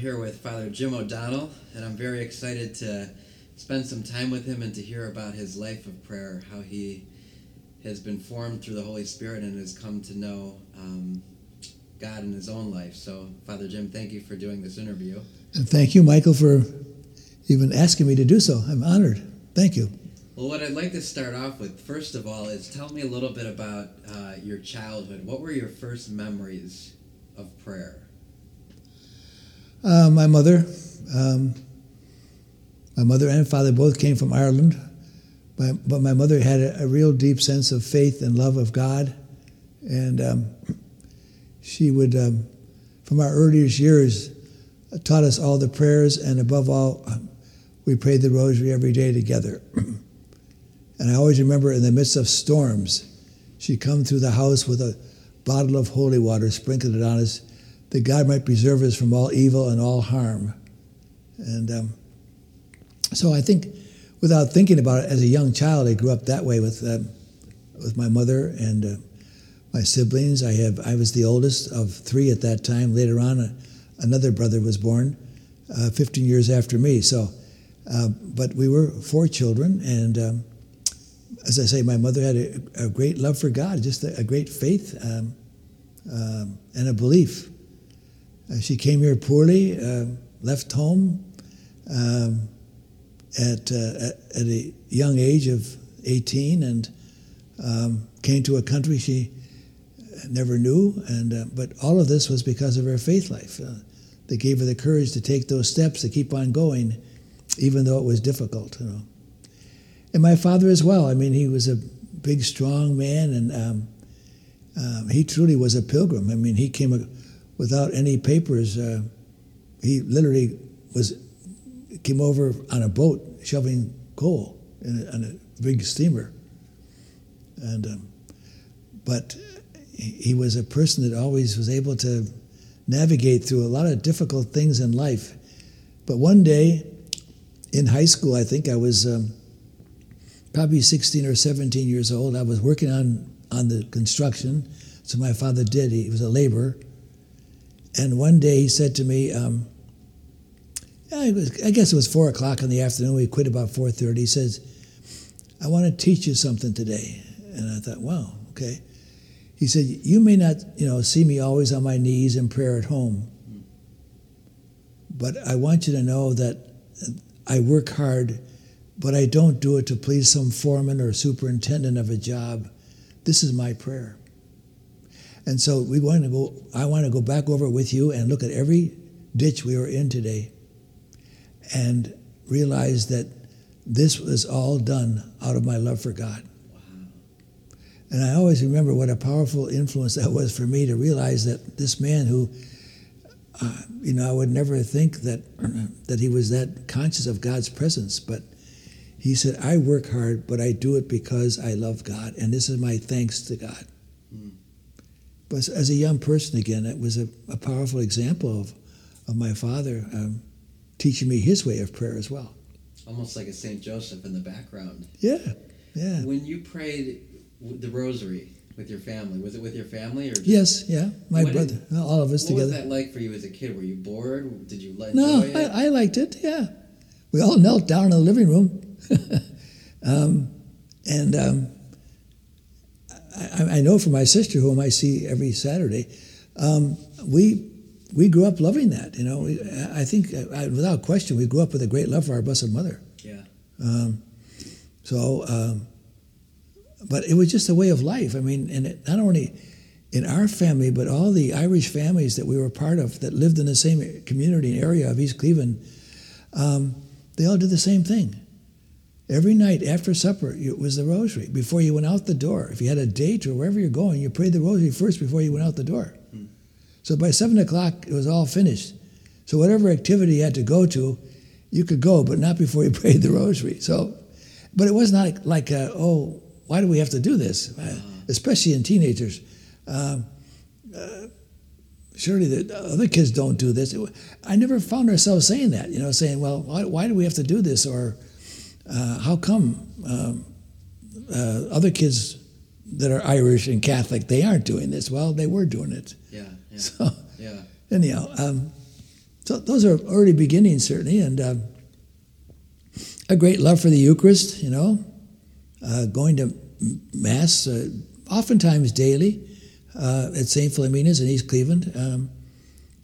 here with Father Jim O'Donnell, and I'm very excited to spend some time with him and to hear about his life of prayer, how he has been formed through the Holy Spirit and has come to know um, God in his own life. So, Father Jim, thank you for doing this interview. And thank you, Michael, for even asking me to do so. I'm honored. Thank you. Well, what I'd like to start off with, first of all, is tell me a little bit about uh, your childhood. What were your first memories of prayer? Uh, my mother, um, my mother and father both came from Ireland, but, but my mother had a, a, real deep sense of faith and love of God, and um, she would, um, from our earliest years, taught us all the prayers, and above all, we prayed the rosary every day together. and I always remember in the midst of storms, she'd come through the house with a bottle of holy water, sprinkled it on us, that God might preserve us from all evil and all harm. And um, so I think, without thinking about it, as a young child, I grew up that way with uh, with my mother and uh, my siblings. I have I was the oldest of three at that time. Later on, uh, another brother was born, uh, 15 years after me. So, uh, but we were four children, and um, as I say, my mother had a, a, great love for God, just a, a great faith um, um and a belief. Uh, she came here poorly, uh, left home um, at, uh, at a young age of 18, and um, came to a country she never knew. And uh, but all of this was because of her faith life. That gave her the courage to take those steps to keep on going, even though it was difficult. You know. And my father as well. I mean, he was a big, strong man, and um, um, he truly was a pilgrim. I mean, he came without any papers. Uh, he literally was came over on a boat shoving coal in a, on a big steamer. And um, but he was a person that always was able to navigate through a lot of difficult things in life. But one day in high school, I think I was um, probably 16 or 17 years old. I was working on, on the construction. So my father did. He was a laborer. And one day he said to me, um, I, was, I guess it was four o'clock in the afternoon. We quit about 4:30. He says, "I want to teach you something today." And I thought, "Wow, okay." He said, "You may not, you know, see me always on my knees in prayer at home, but I want you to know that I work hard, but I don't do it to please some foreman or superintendent of a job. This is my prayer." And so we want to go, I want to go back over with you and look at every ditch we were in today and realize that this was all done out of my love for God. Wow. And I always remember what a powerful influence that was for me to realize that this man who, uh, you know, I would never think that, that he was that conscious of God's presence, but he said, I work hard, but I do it because I love God, and this is my thanks to God. But as a young person, again, it was a, a powerful example of, of my father um, teaching me his way of prayer as well. Almost like a St. Joseph in the background. Yeah, yeah. When you prayed the rosary with your family, was it with your family or? Just, yes, yeah, my brother, did, all of us what together. What was that like for you as a kid? Were you bored? Did you like? It? No, I, I, liked it. Yeah, we all knelt down in the living room, um, and um, I, I, know from my sister, whom I see every Saturday, um, we we grew up loving that. You know, I think I, without question, we grew up with a great love for our Blessed Mother. Yeah. Um, so, um, but it was just a way of life. I mean, and it, not only in our family, but all the Irish families that we were part of that lived in the same community and area of East Cleveland, um, they all did the same thing. Every night after supper, it was the rosary before you went out the door. If you had a date or wherever you're going, you prayed the rosary first before you went out the door. Hmm. So by seven o'clock, it was all finished. So whatever activity you had to go to, you could go, but not before you prayed the rosary. So, but it was not like, uh, oh, why do we have to do this? Uh, especially in teenagers. Um, uh, surely the other kids don't do this. I never found ourselves saying that, you know, saying, well, why, why do we have to do this? Or, uh, how come um, uh, other kids that are Irish and Catholic they aren't doing this? Well, they were doing it. Yeah. yeah so yeah. Anyhow, um, so those are early beginnings, certainly, and uh, a great love for the Eucharist, you know, uh, going to Mass uh, oftentimes daily uh, at St. Philomena's in East Cleveland. Um,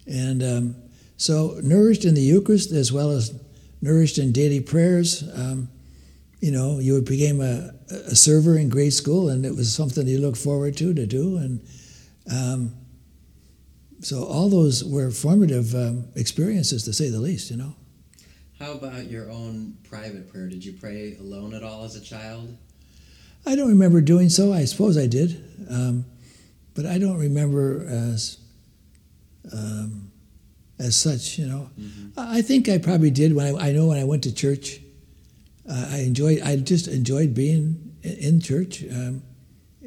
and um, so, nourished in the Eucharist as well as nourished in daily prayers. Um, you know, you became a, a, server in grade school, and it was something you looked forward to to do. And um, so, all those were formative um, experiences, to say the least. You know. How about your own private prayer? Did you pray alone at all as a child? I don't remember doing so. I suppose I did, um, but I don't remember as um, as such. You know, mm-hmm. I think I probably did when I, I know when I went to church. Uh, I enjoyed. I just enjoyed being in church um,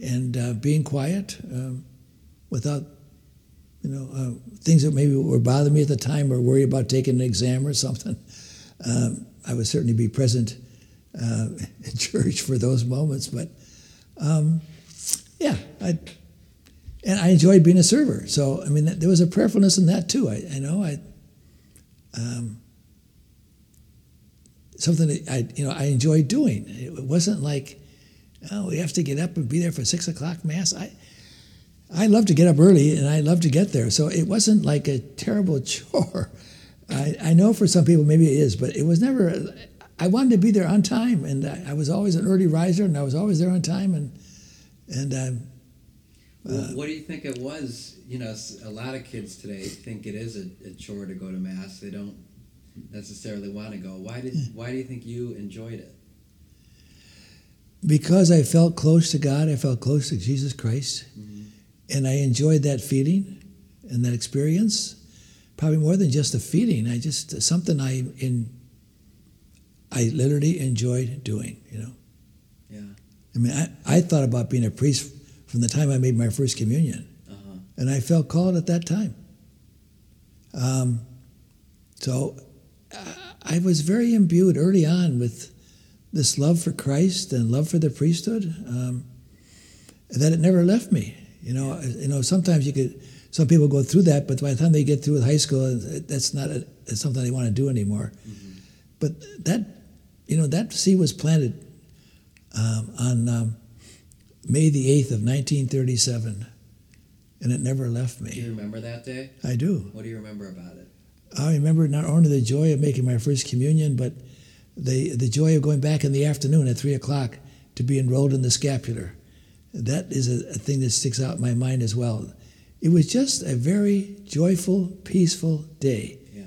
and uh, being quiet um, without, you know, uh, things that maybe were bothering me at the time or worry about taking an exam or something. Um, I would certainly be present uh, in church for those moments. But um, yeah, I and I enjoyed being a server. So I mean, there was a prayerfulness in that too. I, I know I. Um, something that I, you know, I enjoyed doing. It wasn't like, oh, we have to get up and be there for six o'clock mass. I, I love to get up early and I love to get there. So it wasn't like a terrible chore. I, I know for some people maybe it is, but it was never. I wanted to be there on time, and I, I was always an early riser, and I was always there on time, and and. Um, well, uh, what do you think it was? You know, a lot of kids today think it is a, a chore to go to mass. They don't necessarily want to go. Why did? Why do you think you enjoyed it? Because I felt close to God. I felt close to Jesus Christ, mm-hmm. and I enjoyed that feeling and that experience probably more than just a feeling. I just something I in I literally enjoyed doing. You know. Yeah. I mean, I, I thought about being a priest from the time I made my first communion, uh-huh. and I felt called at that time. Um, so I was very imbued early on with this love for Christ and love for the priesthood, um, that it never left me. You know, you know. Sometimes you could some people go through that, but by the time they get through with high school, that's not a, it's something they want to do anymore. Mm-hmm. But that, you know, that seed was planted um, on um, May the 8th of 1937, and it never left me. Do you remember that day? I do. What do you remember about it? I remember not only the joy of making my first communion, but the, the joy of going back in the afternoon at 3 o'clock to be enrolled in the scapular. That is a, a thing that sticks out in my mind as well it was just a very joyful, peaceful day. Yeah.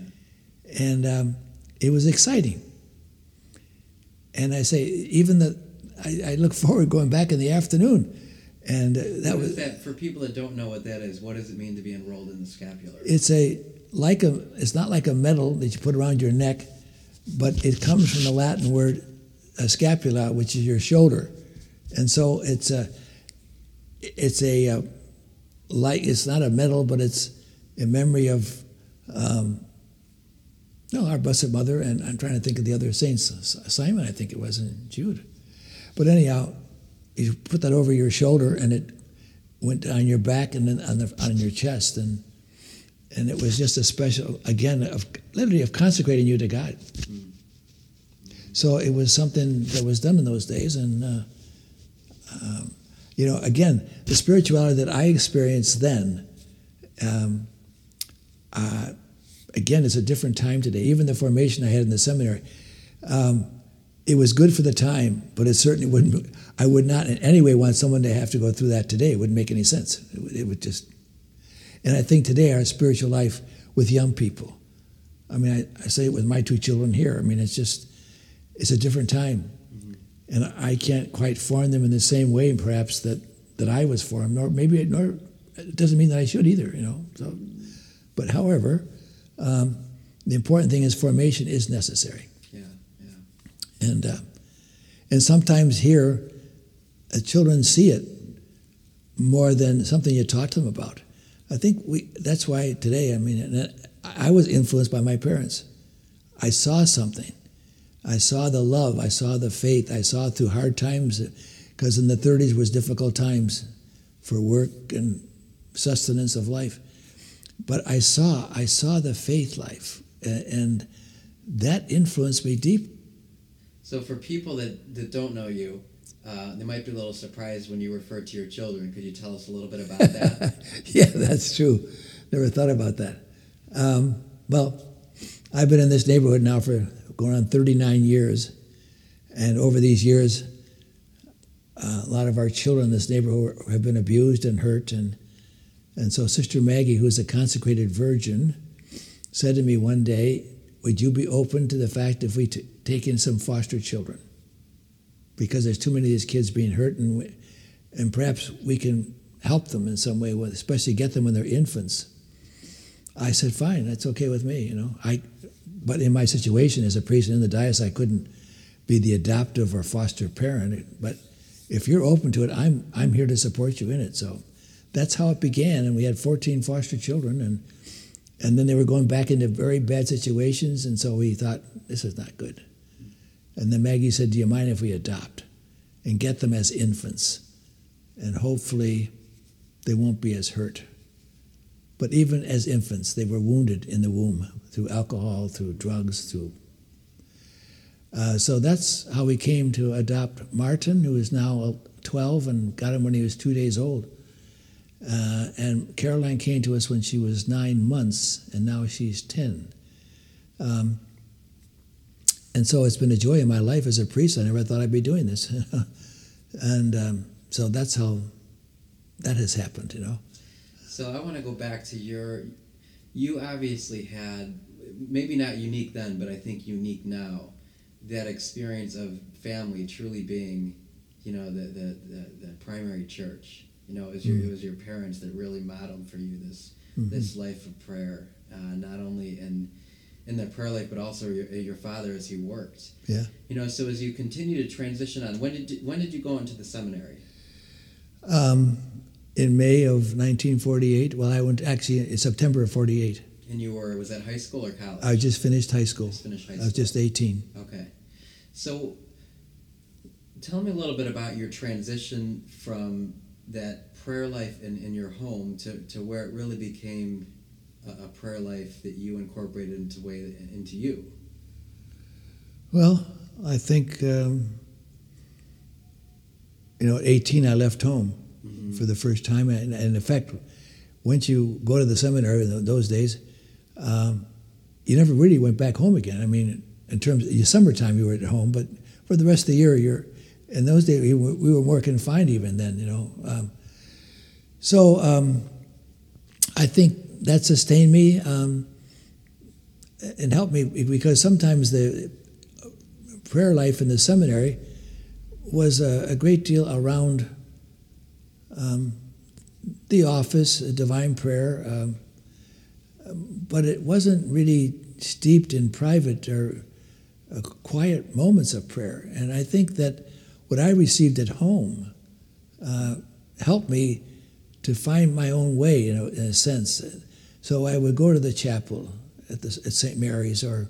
And um, it was exciting. And I say, even the, I, I, look forward going back in the afternoon. And uh, that was that for people that don't know what that is. What does it mean to be enrolled in the scapular? It's a like a. It's not like a medal that you put around your neck, but it comes from the Latin word a scapula, which is your shoulder, and so it's a. It's a. Uh, like it's not a medal, but it's in memory of um, no our Blessed Mother, and I'm trying to think of the other saints. Simon, I think it was, and Jude. But anyhow, you put that over your shoulder, and it went on your back and then on, the, on your chest, and and it was just a special again of literally of consecrating you to God. So it was something that was done in those days, and. Uh, um, you know, again, the spirituality that I experienced then, um, uh, again, it's a different time today. Even the formation I had in the seminary, um, it was good for the time, but it certainly wouldn't. I would not in any way want someone to have to go through that today. It wouldn't make any sense. It would, it would just. And I think today our spiritual life with young people. I mean, I, I say it with my two children here. I mean, it's just, it's a different time and I can't quite form them in the same way, perhaps that that I was formed, nor maybe nor it doesn't mean that I should either, you know. So, but however, um, the important thing is formation is necessary. Yeah, yeah. And uh, and sometimes here, Uh, children see it more than something you taught to them about. I think we. That's why today. I mean, uh, I was influenced by my parents. I saw something I saw the love, I saw the faith, I saw through hard times, uh, because in the 30s was difficult times for work and sustenance of life. but I saw I saw the faith life, and that influenced me deep. So for people that, that don't know you, uh, they might be a little surprised when you refer to your children. Could you tell us a little bit about that? yeah, that's true. Never thought about that. Um, well, I've been in this neighborhood now for going on 39 years, and over these years, uh, a lot of our children in this neighborhood have been abused and hurt, and and so Sister Maggie, who is a consecrated virgin, said to me one day, "Would you be open to the fact if we t- take in some foster children?" Because there's too many of these kids being hurt, and and perhaps we can help them in some way, especially get them when they're infants. I said, "Fine, that's okay with me." You know, I, but in my situation as a priest in the diocese, I couldn't be the adoptive or foster parent, but if you're open to it, I'm I'm here to support you in it. So that's how it began, and we had 14 foster children, and and then they were going back into very bad situations, and so we thought this is not good. And then Maggie said, "Do you mind if we adopt and get them as infants, and hopefully they won't be as hurt." But even as infants, they were wounded in the womb through alcohol, through drugs, through uh, so that's how we came to adopt Martin, who is now 12 and got him when he was two days old. Uh, and Caroline came to us when she was nine months, and now she's 10. Um, and so it's been a joy in my life as a priest. I never thought I'd be doing this. and um, so that's how that has happened, you know. So I want to go back to your. You obviously had, maybe not unique then, but I think unique now that experience of family truly being, you know, the the, the, the primary church. You know, it was, your, mm-hmm. it was your parents that really modeled for you this mm-hmm. this life of prayer, uh, not only in in that prayer life, but also your, your father as he worked. Yeah. You know, so as you continue to transition on, when did you, when did you go into the seminary? Um, in May of 1948. Well, I went actually in September of 48. And you were was that high school or college? I just finished high school. Just finished high school. I was just 18. Okay. So tell me a little bit about your transition from that prayer life in, in your home to, to where it really became a, a prayer life that you incorporated into way into you. Well, I think um, you know, at 18 I left home mm-hmm. for the first time, and, and, in fact, once you go to the seminary in those days, um, you never really went back home again. I mean, in terms of your summertime, you were at home, but for the rest of the year, you're. In those days, we were, we were more confined even then, you know. Um, so um, I think that sustained me um, and helped me because sometimes the prayer life in the seminary was a, a great deal around um, the office, divine prayer, um, but it wasn't really steeped in private or uh, quiet moments of prayer. And I think that what I received at home uh, helped me to find my own way, you know, in a sense. So I would go to the chapel at, the, at St. Mary's, or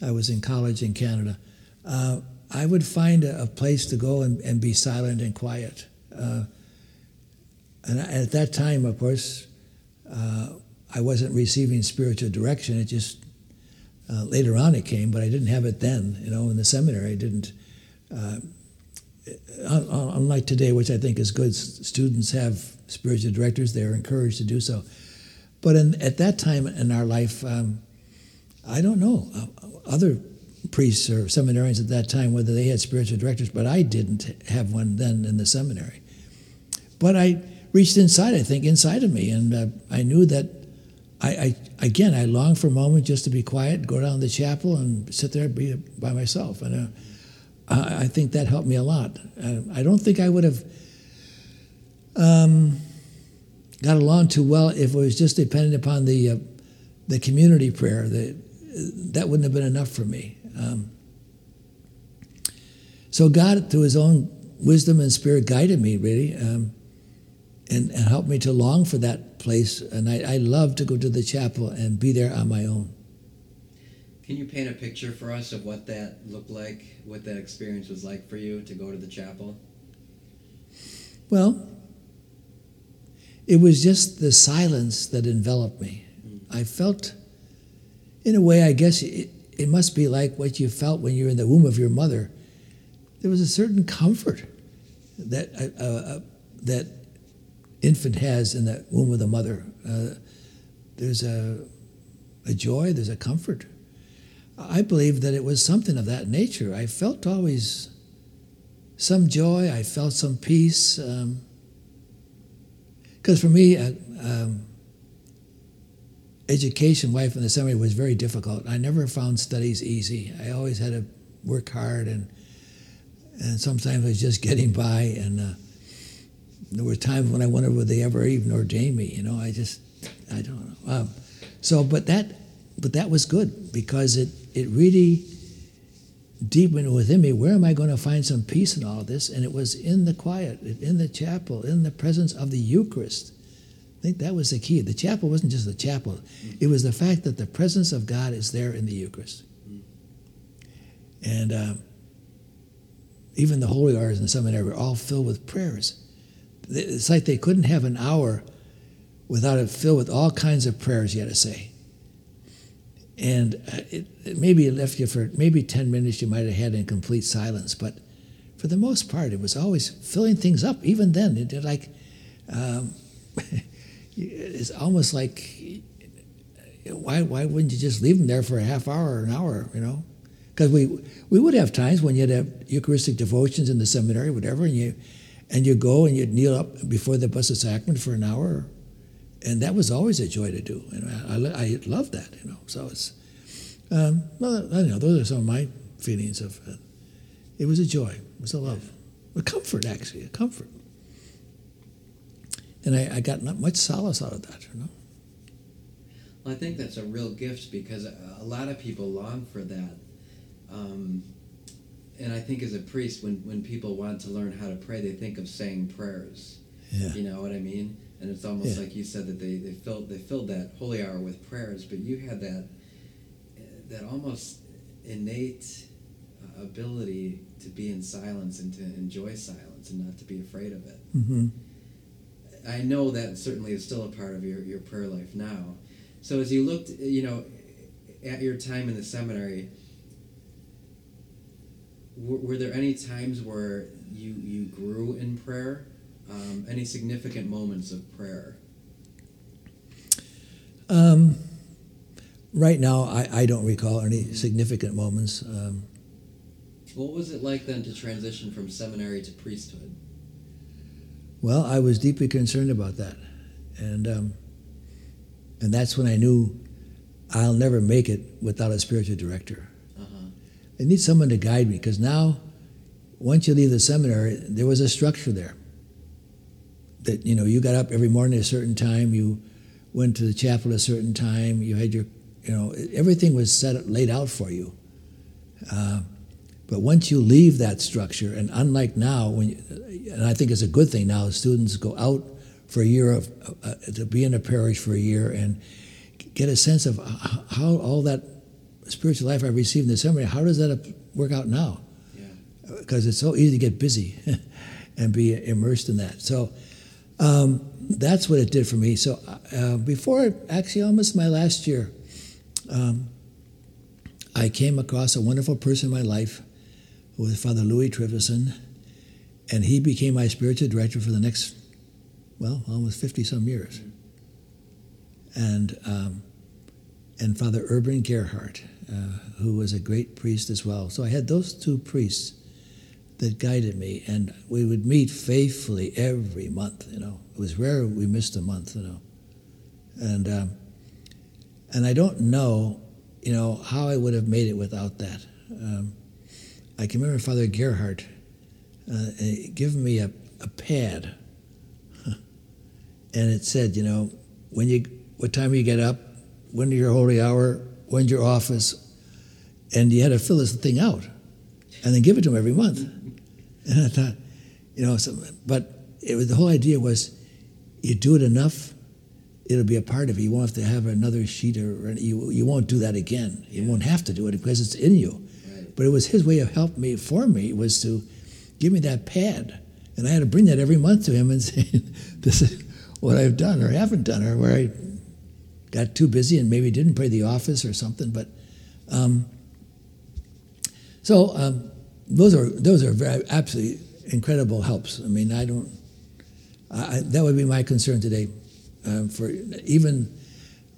I was in college in Canada. Uh, I would find a, a, place to go and, and be silent and quiet. Uh, and at that time, of course, uh, I wasn't receiving spiritual direction. It just uh, later on it came, but I didn't have it then. You know, in the seminary, I didn't. Uh, unlike today, which I think is good, students have spiritual directors; they're encouraged to do so. But in, at that time in our life, um, I don't know uh, other priests or seminarians at that time whether they had spiritual directors, but I didn't have one then in the seminary. But I reached inside, I think, inside of me, and uh, I knew that I, I, again, I long for a moment just to be quiet, go down to the chapel, and sit there be by myself. And uh, I, I, think that helped me a lot. Uh, I don't think I would have um, got along too well if it was just dependent upon the uh, the community prayer. The, that wouldn't have been enough for me. Um, so God, through His own wisdom and spirit, guided me really. Um, and, and helped me to long for that place. And I, I love to go to the chapel and be there on my own. Can you paint a picture for us of what that looked like, what that experience was like for you to go to the chapel? Well, it was just the silence that enveloped me. I felt, in a way, I guess it, it must be like what you felt when you're in the womb of your mother. There was a certain comfort that uh, uh, that infant has in the womb of the mother. Uh, there's a, a joy, there's a comfort. I believe that it was something of that nature. I felt always some joy, I felt some peace. Because for me, uh, um, education, life in the seminary was very difficult. I never found studies easy. I always had to work hard, and and sometimes I was just getting by. And uh, there were times when I wondered would they ever even ordain me. You know, I just I don't know. Um, so, but that but that was good because it it really deepened within me. Where am I going to find some peace in all of this? And it was in the quiet, in the chapel, in the presence of the Eucharist. I think that was the key. The chapel wasn't just the chapel; it was the fact that the presence of God is there in the Eucharist. And uh, even the holy hours in the seminary were all filled with prayers. It's like they couldn't have an hour without it filled with all kinds of prayers you had to say. And uh, it, it maybe it left you for maybe 10 minutes you might have had in complete silence, but for the most part, it was always filling things up. Even then, it, it like, um, it's almost like, why, why wouldn't you just leave them there for a half hour or an hour, you know? Because we, we would have times when you'd have Eucharistic devotions in the seminary, whatever, and you, and you go and you'd kneel up before the Blessed Sacrament for an hour and that was always a joy to do. And I, I, I love that, you know. So it's, um, well, I don't know. Those are some of my feelings of it. It was a joy. It was a love, a comfort actually, a comfort. And I, I got not much solace out of that, you know. Well, I think that's a real gift because a lot of people long for that. Um, and I think as a priest, when, when people want to learn how to pray, they think of saying prayers. Yeah. You know what I mean? And it's almost yeah. like you said that they, they filled they filled that holy hour with prayers, but you had that that almost innate uh, ability to be in silence and to enjoy silence and not to be afraid of it. Mm-hmm. I know that certainly is still a part of your, your prayer life now. So as you looked, you know, at your time in the seminary, were, were there any times where you you grew in prayer? Um, any significant moments of prayer? Um, right now, I, I don't recall any significant moments. Um, what was it like then to transition from seminary to priesthood? Well, I was deeply concerned about that, and um, and that's when I knew I'll never make it without a spiritual director. Uh-huh. I need someone to guide me because now, once you leave the seminary, there was a structure there that you know you got up every morning at a certain time, you went to the chapel at a certain time, you had your you know everything was set laid out for you. Uh, but once you leave that structure, and unlike now, when you, and I think it's a good thing now, students go out for a year of uh, to be in a parish for a year and get a sense of how all that spiritual life I received in the seminary. How does that work out now? Because yeah. it's so easy to get busy and be immersed in that. So um, that's what it did for me. So uh, before, actually, almost my last year, um, I came across a wonderful person in my life who was Father Louis Trivison, and he became my spiritual director for the next, well, almost 50 some years. And, um, and Father Urban Gerhardt, uh, who was a great priest as well. So I had those two priests that guided me, and we would meet faithfully every month. You know, it was rare we missed a month. You know, and um, and I don't know, you know, how I would have made it without that. Um, I can remember Father Gerhardt uh, giving me a, a pad, and it said, you know, when you what time do you get up, when your holy hour, when's your office, and you had to fill this thing out, and then give it to him every month. And I thought, you know, so, but it was, the whole idea was you do it enough, it'll be a part of you. You won't have to have another sheet or, you, you won't do that again. You won't have to do it because it's in you. Right. But it was his way of helping me, for me, was to give me that pad. And I had to bring that every month to him and say, this is what I've done or haven't done or where I, got too busy and maybe didn't pray the office or something. But um, so um, those are those are very absolutely incredible helps. I mean, I don't. I, that would be my concern today, um, for even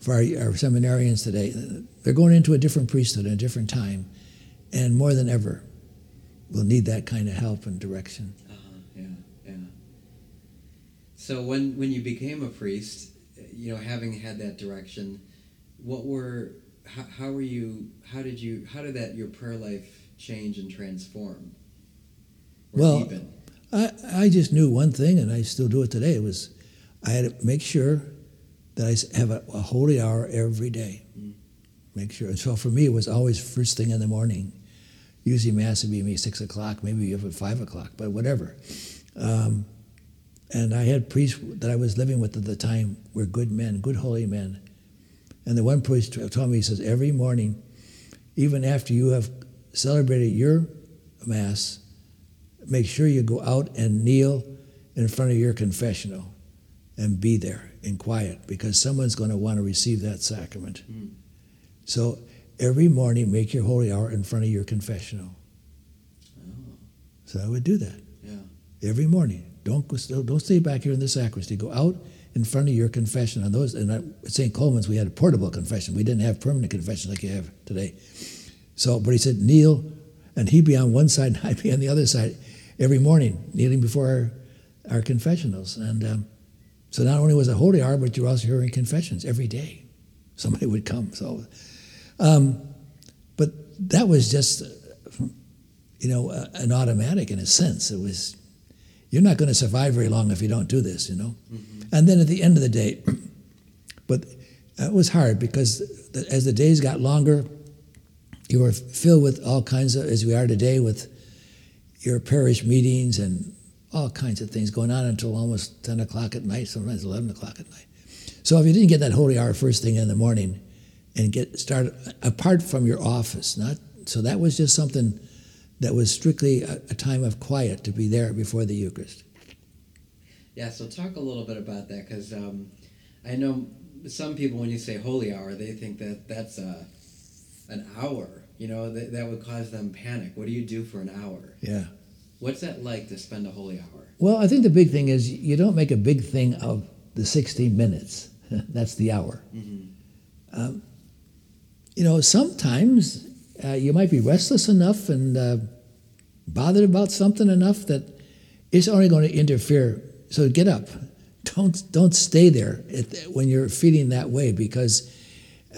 for our, our seminarians today. They're going into a different priesthood in a different time, and more than ever, we'll need that kind of help and direction. Uh-huh, yeah, yeah. So when when you became a priest, you know, having had that direction, what were how, how were you? How did you? How did that your prayer life change and transform? Or Well, deepen? I, I just knew one thing, and I still do it today. It was I had to make sure that I have a, a holy hour every day. Mm. Make sure. So for me, it was always first thing in the morning. Usually mass would be maybe six o'clock, maybe even five o'clock, but whatever. Um, and I had priests that I was living with at the time were good men, good holy men. And the one priest told me, he says, every morning, even after you have celebrated your mass, make sure you go out and kneel in front of your confessional and be there in quiet because someone's going to want to receive that sacrament. Mm. So every morning, make your holy hour in front of your confessional. Oh, So I would do that yeah. every morning. Don't go, don't stay back here in the sacristy. Go out in front of your confession. On those, and at St. Colman's, we had a portable confession. We didn't have permanent confession like you have today. So, but he said kneel, and he'd be on one side, and I'd be on the other side every morning, kneeling before our, our confessionals. And um, so, not only was it holy hour, but you're also hearing confessions every day. Somebody would come. So, um, but that was just, you know, an automatic in a sense. It was you're not going to survive very long if you don't do this, you know. And then at the end of the day, but it was hard because the, as the days got longer, you were filled with all kinds of, as we are today, with your parish meetings and all kinds of things going on until almost 10 o'clock at night, sometimes 11 o'clock at night. So if you didn't get that holy hour first thing in the morning and get started apart from your office, not so that was just something that was strictly a, a time of quiet to be there before the Eucharist. Yeah, so talk a little bit about that because um, I know some people, when you say holy hour, they think that that's a, an hour. You know, that, that would cause them panic. What do you do for an hour? Yeah. What's that like to spend a holy hour? Well, I think the big thing is you don't make a big thing of the 60 minutes. That's the hour. Mm-hmm. Um, you know, sometimes uh, you might be restless enough and uh, bothered about something enough that it's only going to interfere. So get up. Don't don't stay there when you're feeling that way because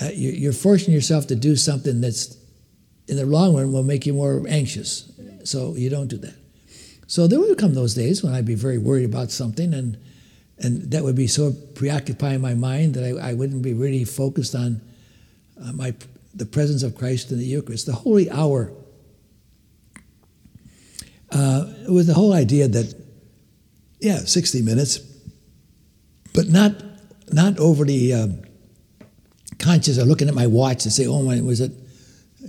uh, you're forcing yourself to do something that's in the long run will make you more anxious. So you don't do that. So there would come those days when I'd be very worried about something, and and that would be so preoccupying my mind that I, I wouldn't be really focused on uh, my the presence of Christ in the Eucharist. The holy hour uh, was the whole idea that yeah, sixty minutes, but not not overly um, conscious of looking at my watch and say, oh my, was it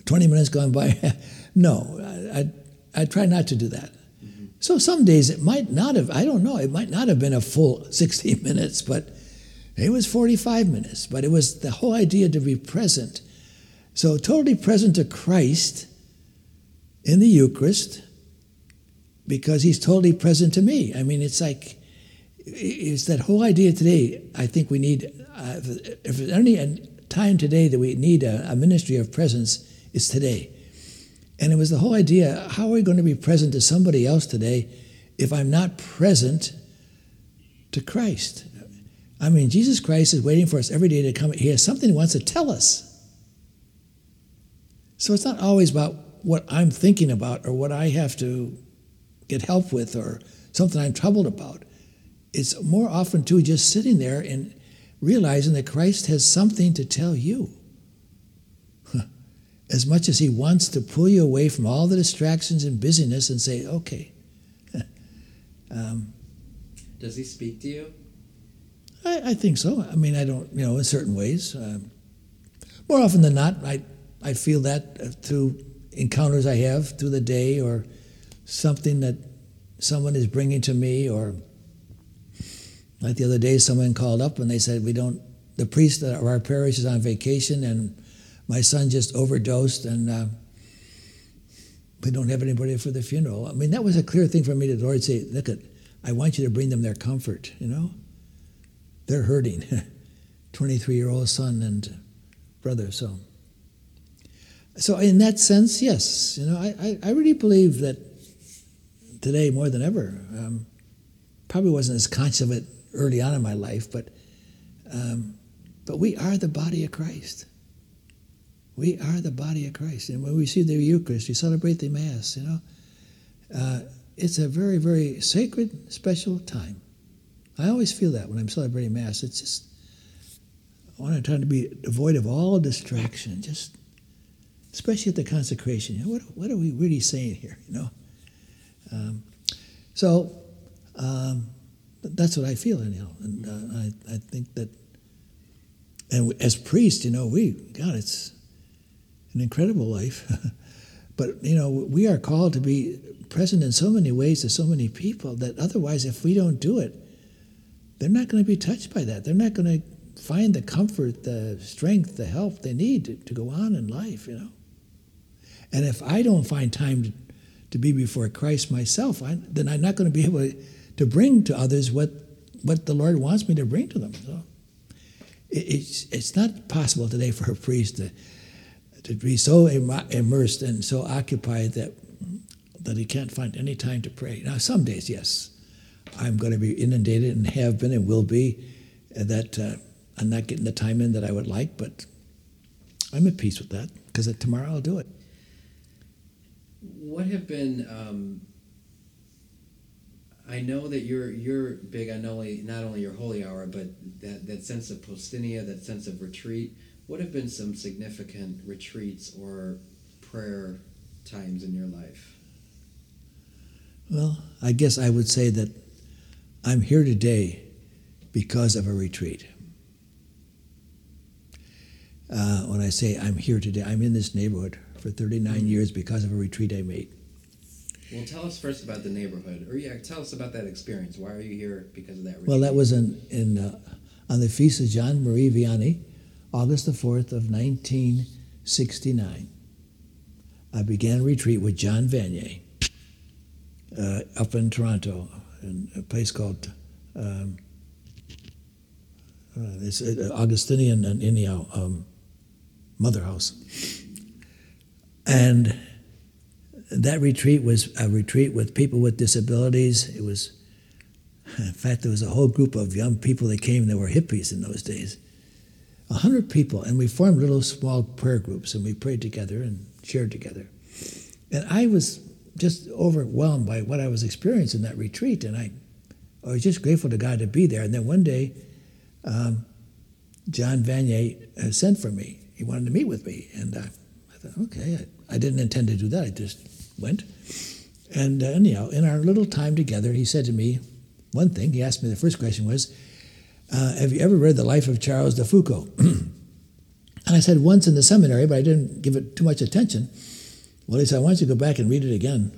twenty minutes gone by? no, I, I I try not to do that. So some days it might not have, I don't know, it might not have been a full 60 minutes, but it was 45 minutes. But it was the whole idea to be present. So totally present to Christ in the Eucharist because he's totally present to me. I mean, it's like, it's that whole idea today. I think we need, uh, if there's any time today that we need a, a ministry of presence, it's today. And it was the whole idea how are we going to be present to somebody else today if I'm not present to Christ? I mean, Jesus Christ is waiting for us every day to come. He has something he wants to tell us. So it's not always about what I'm thinking about or what I have to get help with or something I'm troubled about. It's more often, too, just sitting there and realizing that Christ has something to tell you as much as he wants to pull you away from all the distractions and busyness and say, okay. um, Does he speak to you? I, I, think so. I mean, I don't, you know, in certain ways. Um, more often than not, I, I feel that through encounters I have through the day or something that someone is bringing to me or like the other day someone called up and they said we don't the priest of our parish is on vacation, and my son just overdosed, and uh, we don't have anybody for the funeral. I mean, that was a clear thing for me to the Lord say, look at, I want you to bring them their comfort, you know? They're hurting. 23 year old son and brother, so. So, in that sense, yes, you know, I, I, I really believe that today more than ever, um, probably wasn't as conscious of it early on in my life, but, um, but we are the body of Christ. We are the body of Christ. And when we see the Eucharist, we celebrate the Mass, you know. Uh, it's a very, very sacred, special time. I always feel that when I'm celebrating Mass. It's just, I want to try to be devoid of all distraction, just, especially at the consecration. You know, what, what are we really saying here, you know? Um, so, um, that's what I feel, anyhow. And uh, I, I think that, and as priests, you know, we, God, it's, an incredible life. but, you know, we are called to be present in so many ways to so many people that otherwise, if we don't do it, they're not going to be touched by that. They're not going to find the comfort, the strength, the help they need to, to go on in life, you know. And if I don't find time to, to be before Christ myself, I, then I'm not going to be able to, to, bring to others what, what the Lord wants me to bring to them. So it, it's, it's not possible today for a priest to to be so immersed and so occupied that that he can't find any time to pray. Now, some days, yes, I'm going to be inundated and have been and will be, that uh, I'm not getting the time in that I would like, but I'm at peace with that because tomorrow I'll do it. What have been? Um, I know that you're you're big on only not only your holy hour, but that that sense of poustinia, that sense of retreat what have been some significant retreats or prayer times in your life? Well, I guess I would say that I'm here today because of a retreat. Uh, when I say I'm here today, I'm in this neighborhood for 39 mm-hmm. years because of a retreat I made. Well, tell us first about the neighborhood, or yeah, tell us about that experience. Why are you here because of that? Retreat? Well, that was in, in uh, on the feast of John Marie Vianney, August the 4th of 1969, I began a retreat with John Vanier uh, up in Toronto, in a place called um, uh, it's uh, Augustinian and anyhow um, Mother House. And that retreat was a retreat with people with disabilities. It was, in fact, there was a whole group of young people that came that were hippies in those days. 100 people, and we formed little small prayer groups, and we prayed together and shared together. And I was just overwhelmed by what I was experiencing in that retreat, and I, I was just grateful to God to be there. And then one day, um, John Vanier uh, sent for me. He wanted to meet with me, and uh, I thought, okay, I, I, didn't intend to do that. I just went. And uh, anyhow, in our little time together, he said to me one thing. He asked me the first question was, uh, have you ever read The Life of Charles de Foucauld? and I said, once in the seminary, but I didn't give it too much attention. Well, he said, I want you to go back and read it again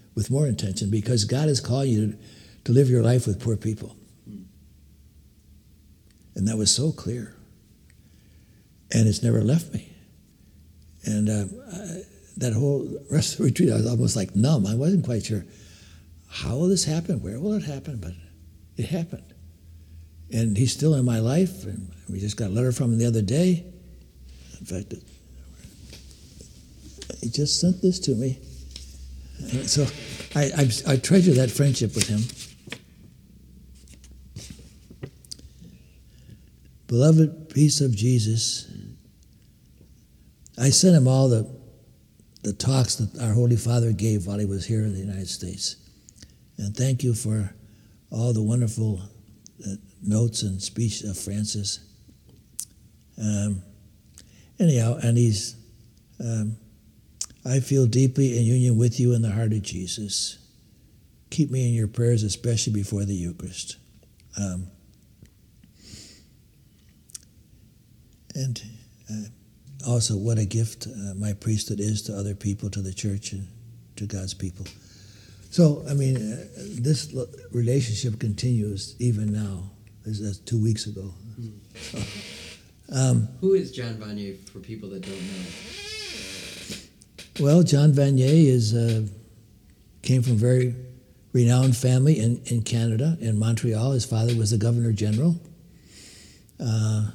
with more intention because God has called you to, to live your life with poor people. And that was so clear. And it's never left me. And uh, I, that whole rest of the retreat, I was almost like numb. I wasn't quite sure how will this happen? Where will it happen? But it happened and he's still in my life. And we just got a letter from him the other day. In fact, he just sent this to me. So I, I, I treasure that friendship with him. Beloved peace of Jesus, I sent him all the, the talks that our Holy Father gave while he was here in the United States. And thank you for all the wonderful uh, notes and speech of Francis. Um, anyhow, and he's, um, I feel deeply in union with you in the heart of Jesus. Keep me in your prayers, especially before the Eucharist. Um, and uh, also, what a gift uh, my priesthood is to other people, to the church, and to God's people. So, I mean, uh, this relationship continues even now. This is two weeks ago. Mm. So, Um, Who is John Vanier for people that don't know? well, John Vanier is uh, came from a very renowned family in, in Canada, in Montreal. His father was the governor general. Uh,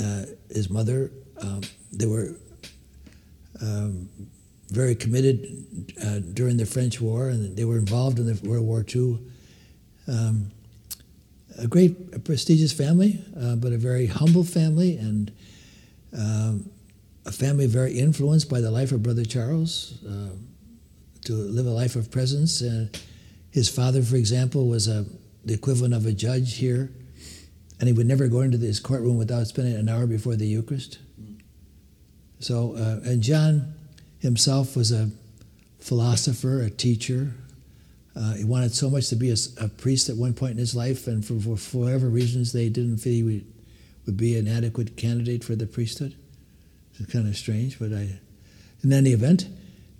uh, his mother, um, they were um, very committed uh, during the French War, and they were involved in the World War II. Um, a great, a prestigious family, uh, but a very humble family, and um, a family very influenced by the life of Brother Charles uh, to live a life of presence. Uh, his father, for example, was a, the equivalent of a judge here, and he would never go into his courtroom without spending an hour before the Eucharist. So, uh, and John himself was a philosopher, a teacher. Uh, he wanted so much to be a, a, priest at one point in his life, and for, for, whatever reasons, they didn't feel he would, would be an adequate candidate for the priesthood. It's kind of strange, but I, in any event,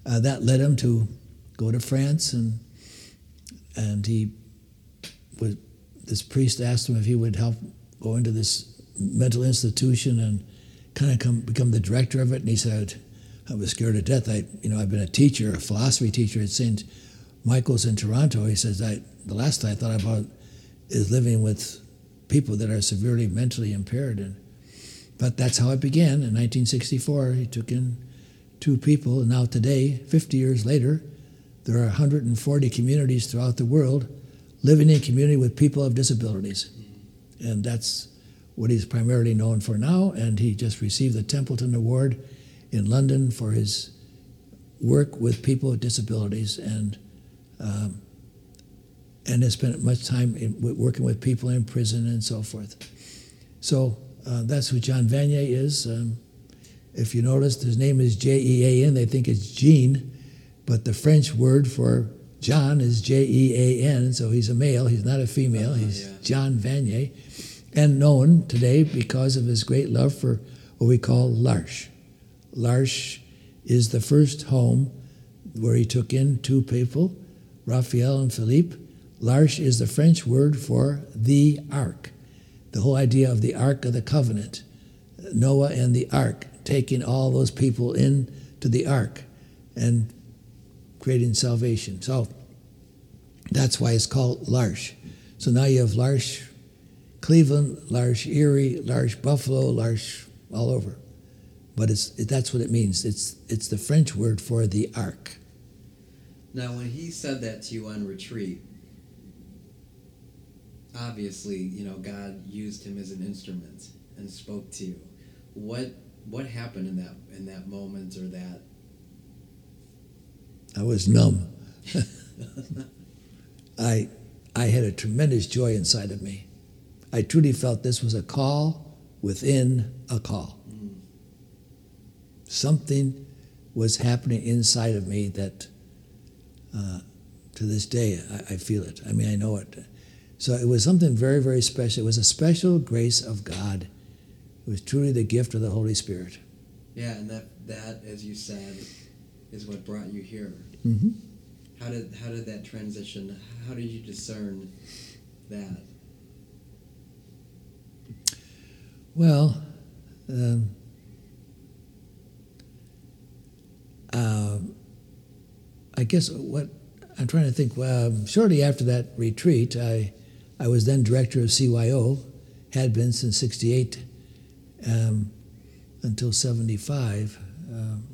uh, that led him to go to France, and and he was this priest asked him if he would help go into this mental institution and kind of come become the director of it, and he said, "I was scared to death. I, you know, I've been a teacher, a philosophy teacher at St. Michael's in Toronto." He says, "I the last thing I thought about is living with people that are severely mentally impaired." And but that's how it began in 1964. He took in two people, and now today, 50 years later, there are 140 communities throughout the world living in community with people of disabilities, and that's what he's primarily known for now, and he just received the Templeton Award in London for his work with people with disabilities, and um, and has spent much time in, working with people in prison and so forth. So uh, that's who John Vanier is. Um, if you notice, his name is J E A N. They think it's Jean, but the French word for John is J E A N. So he's a male. He's not a female. Uh, he's yeah. John Vanier and known today because of his great love for what we call L'Arche. L'Arche is the first home where he took in two people, Raphael and Philippe. L'Arche is the French word for the ark. The whole idea of the Ark of the Covenant, Noah and the ark, taking all those people in to the ark and creating salvation. So that's why it's called L'Arche. So now you have L'Arche Cleveland, L'Arche Erie, L'Arche Buffalo, L'Arche all over. But it's, it, that's what it means. It's, it's the French word for the ark. Now, when he said that to you on retreat, obviously, you know, God used him as an instrument and spoke to you. What what happened in that in that moment or that? I was numb. I, I had a tremendous joy inside of me. I truly felt this was a call within a call. Mm. Something was happening inside of me that, uh, to this day, I, I feel it. I mean, I know it. So it was something very, very special. It was a special grace of God. It was truly the gift of the Holy Spirit. Yeah, and that that, as you said, is what brought you here. Mm-hmm. How did how did that transition? How did you discern that? Well, um, uh, I guess what I'm trying to think. Um, shortly after that retreat, I I was then director of CYO, had been since '68 um, until '75. Um,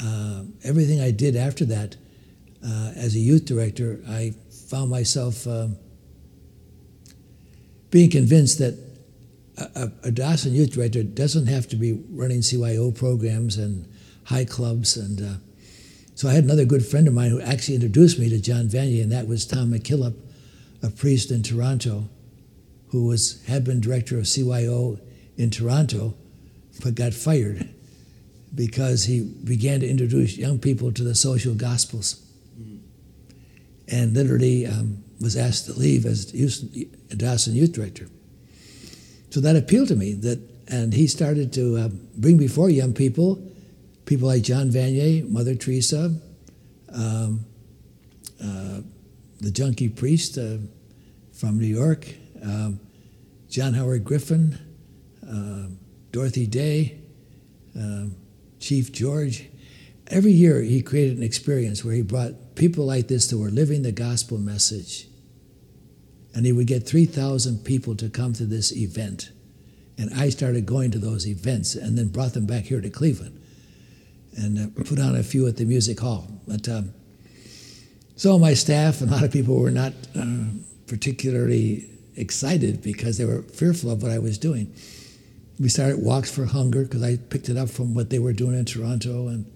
uh, everything I did after that, uh, as a youth director, I found myself um, being convinced that a, a diocesan youth director doesn't have to be running CYO programs and high clubs. And uh, so I had another good friend of mine who actually introduced me to John Vanier, and that was Tom McKillop, a priest in Toronto, who was had been director of CYO in Toronto, but got fired because he began to introduce young people to the social gospels, and literally um, was asked to leave as youth, diocesan youth director. So that appealed to me. That and he started to uh, bring before young people, people like John Vanier, Mother Teresa, um, uh, the junkie priest uh, from New York, um, John Howard Griffin, uh, Dorothy Day, um, Chief George. Every year he created an experience where he brought people like this that were living the gospel message. And he would get 3,000 people to come to this event. And I started going to those events and then brought them back here to Cleveland and uh, put on a few at the music hall. But um, so my staff and a lot of people were not uh, particularly excited because they were fearful of what I was doing. We started Walks for Hunger because I picked it up from what they were doing in Toronto, and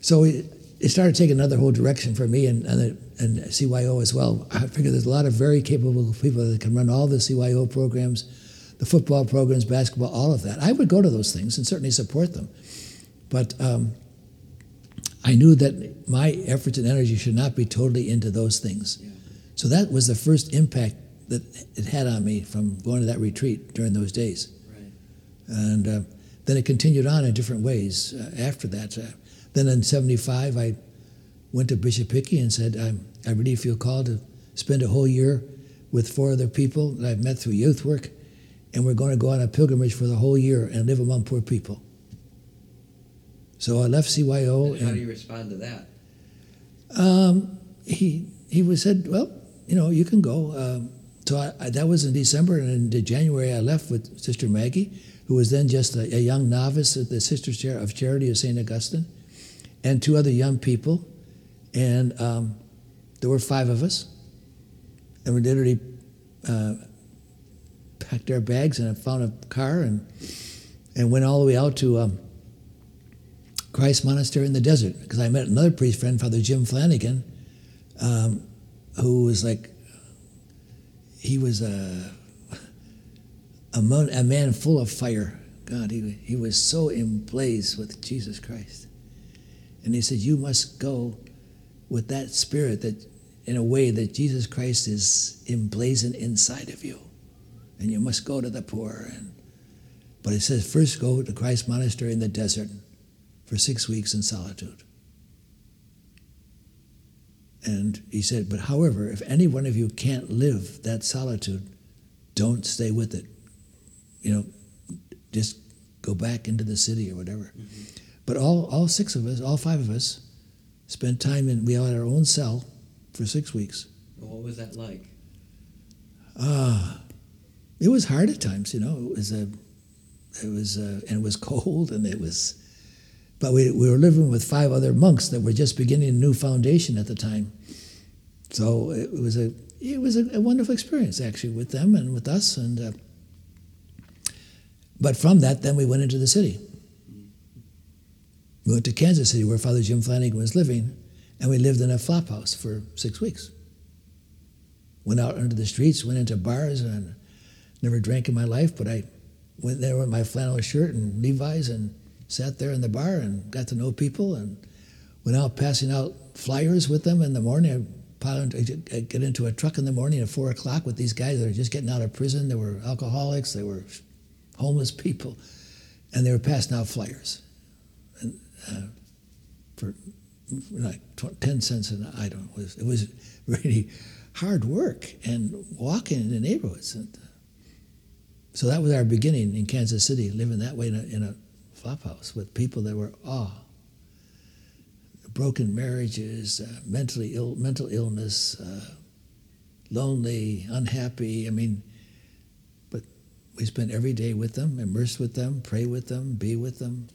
so it, it started taking another whole direction for me and, and, and CYO as well. I figured there's a lot of very capable people that can run all the CYO programs, the football programs, basketball, all of that. I would go to those things and certainly support them, but um, I knew that my efforts and energy should not be totally into those things. Yeah. So that was the first impact that it had on me from going to that retreat during those days. Right. And uh, then it continued on in different ways uh, after that. Uh, then in 75, I went to Bishop Hickey and said, I, I really feel called to spend a whole year with four other people that I've met through youth work, and we're going to go on a pilgrimage for the whole year and live among poor people. So I left CYO. And how and- do you respond to that? um, he he was said, well, you know, you can go. Um, so I, I, that was in December, and in January I left with Sister Maggie, who was then just a, a young novice at the Sisters Char- of Charity of Saint Augustine, and two other young people, and um, there were five of us, and we literally uh, packed our bags and found a car and and went all the way out to. Christ Monastery in the desert because I met another priest friend, Father Jim Flanagan, um, who was like, he was a, a, man, a man full of fire. God, he, he was so in blaze with Jesus Christ. And he said, You must go with that spirit that, in a way, that Jesus Christ is emblazoned inside of you. And you must go to the poor. And, but it says, First go to Christ Monastery in the desert for six weeks in solitude. And he said, But however, if any one of you can't live that solitude, don't stay with it. You know, just go back into the city or whatever. Mm-hmm. But all, all six of us, all five of us, spent time in, we all had our own cell for six weeks. Well, what was that like? Ah, it was hard at times, you know. It was a, it was, uh and it was cold, and it was, but we, we were living with five other monks that were just beginning a new foundation at the time. So it was a, it was a, a wonderful experience actually with them and with us, and. Uh, but from that, then we went into the city. We went to Kansas City, where Father Jim Flanagan was living, and we lived in a flop house for six weeks went out into the streets, went into bars, and never drank in my life, but I went there with my flannel shirt and Levi's and sat there in the bar and got to know people and went out passing out flyers with them in the morning. I into, get into a truck in the morning at four o'clock with these guys that are just getting out of prison. They were alcoholics, they were homeless people, and they were passing out flyers. And, uh, for like 10 cents an item. It was, it was really hard work and walking in the neighborhoods. And, uh, so that was our beginning in Kansas City, living that way in a, in a flop house with people that were, oh, broken marriages, uh, mentally ill, mental illness, uh, lonely, unhappy. I mean, but we spent every day with them, immersed with them, pray with them, be with them.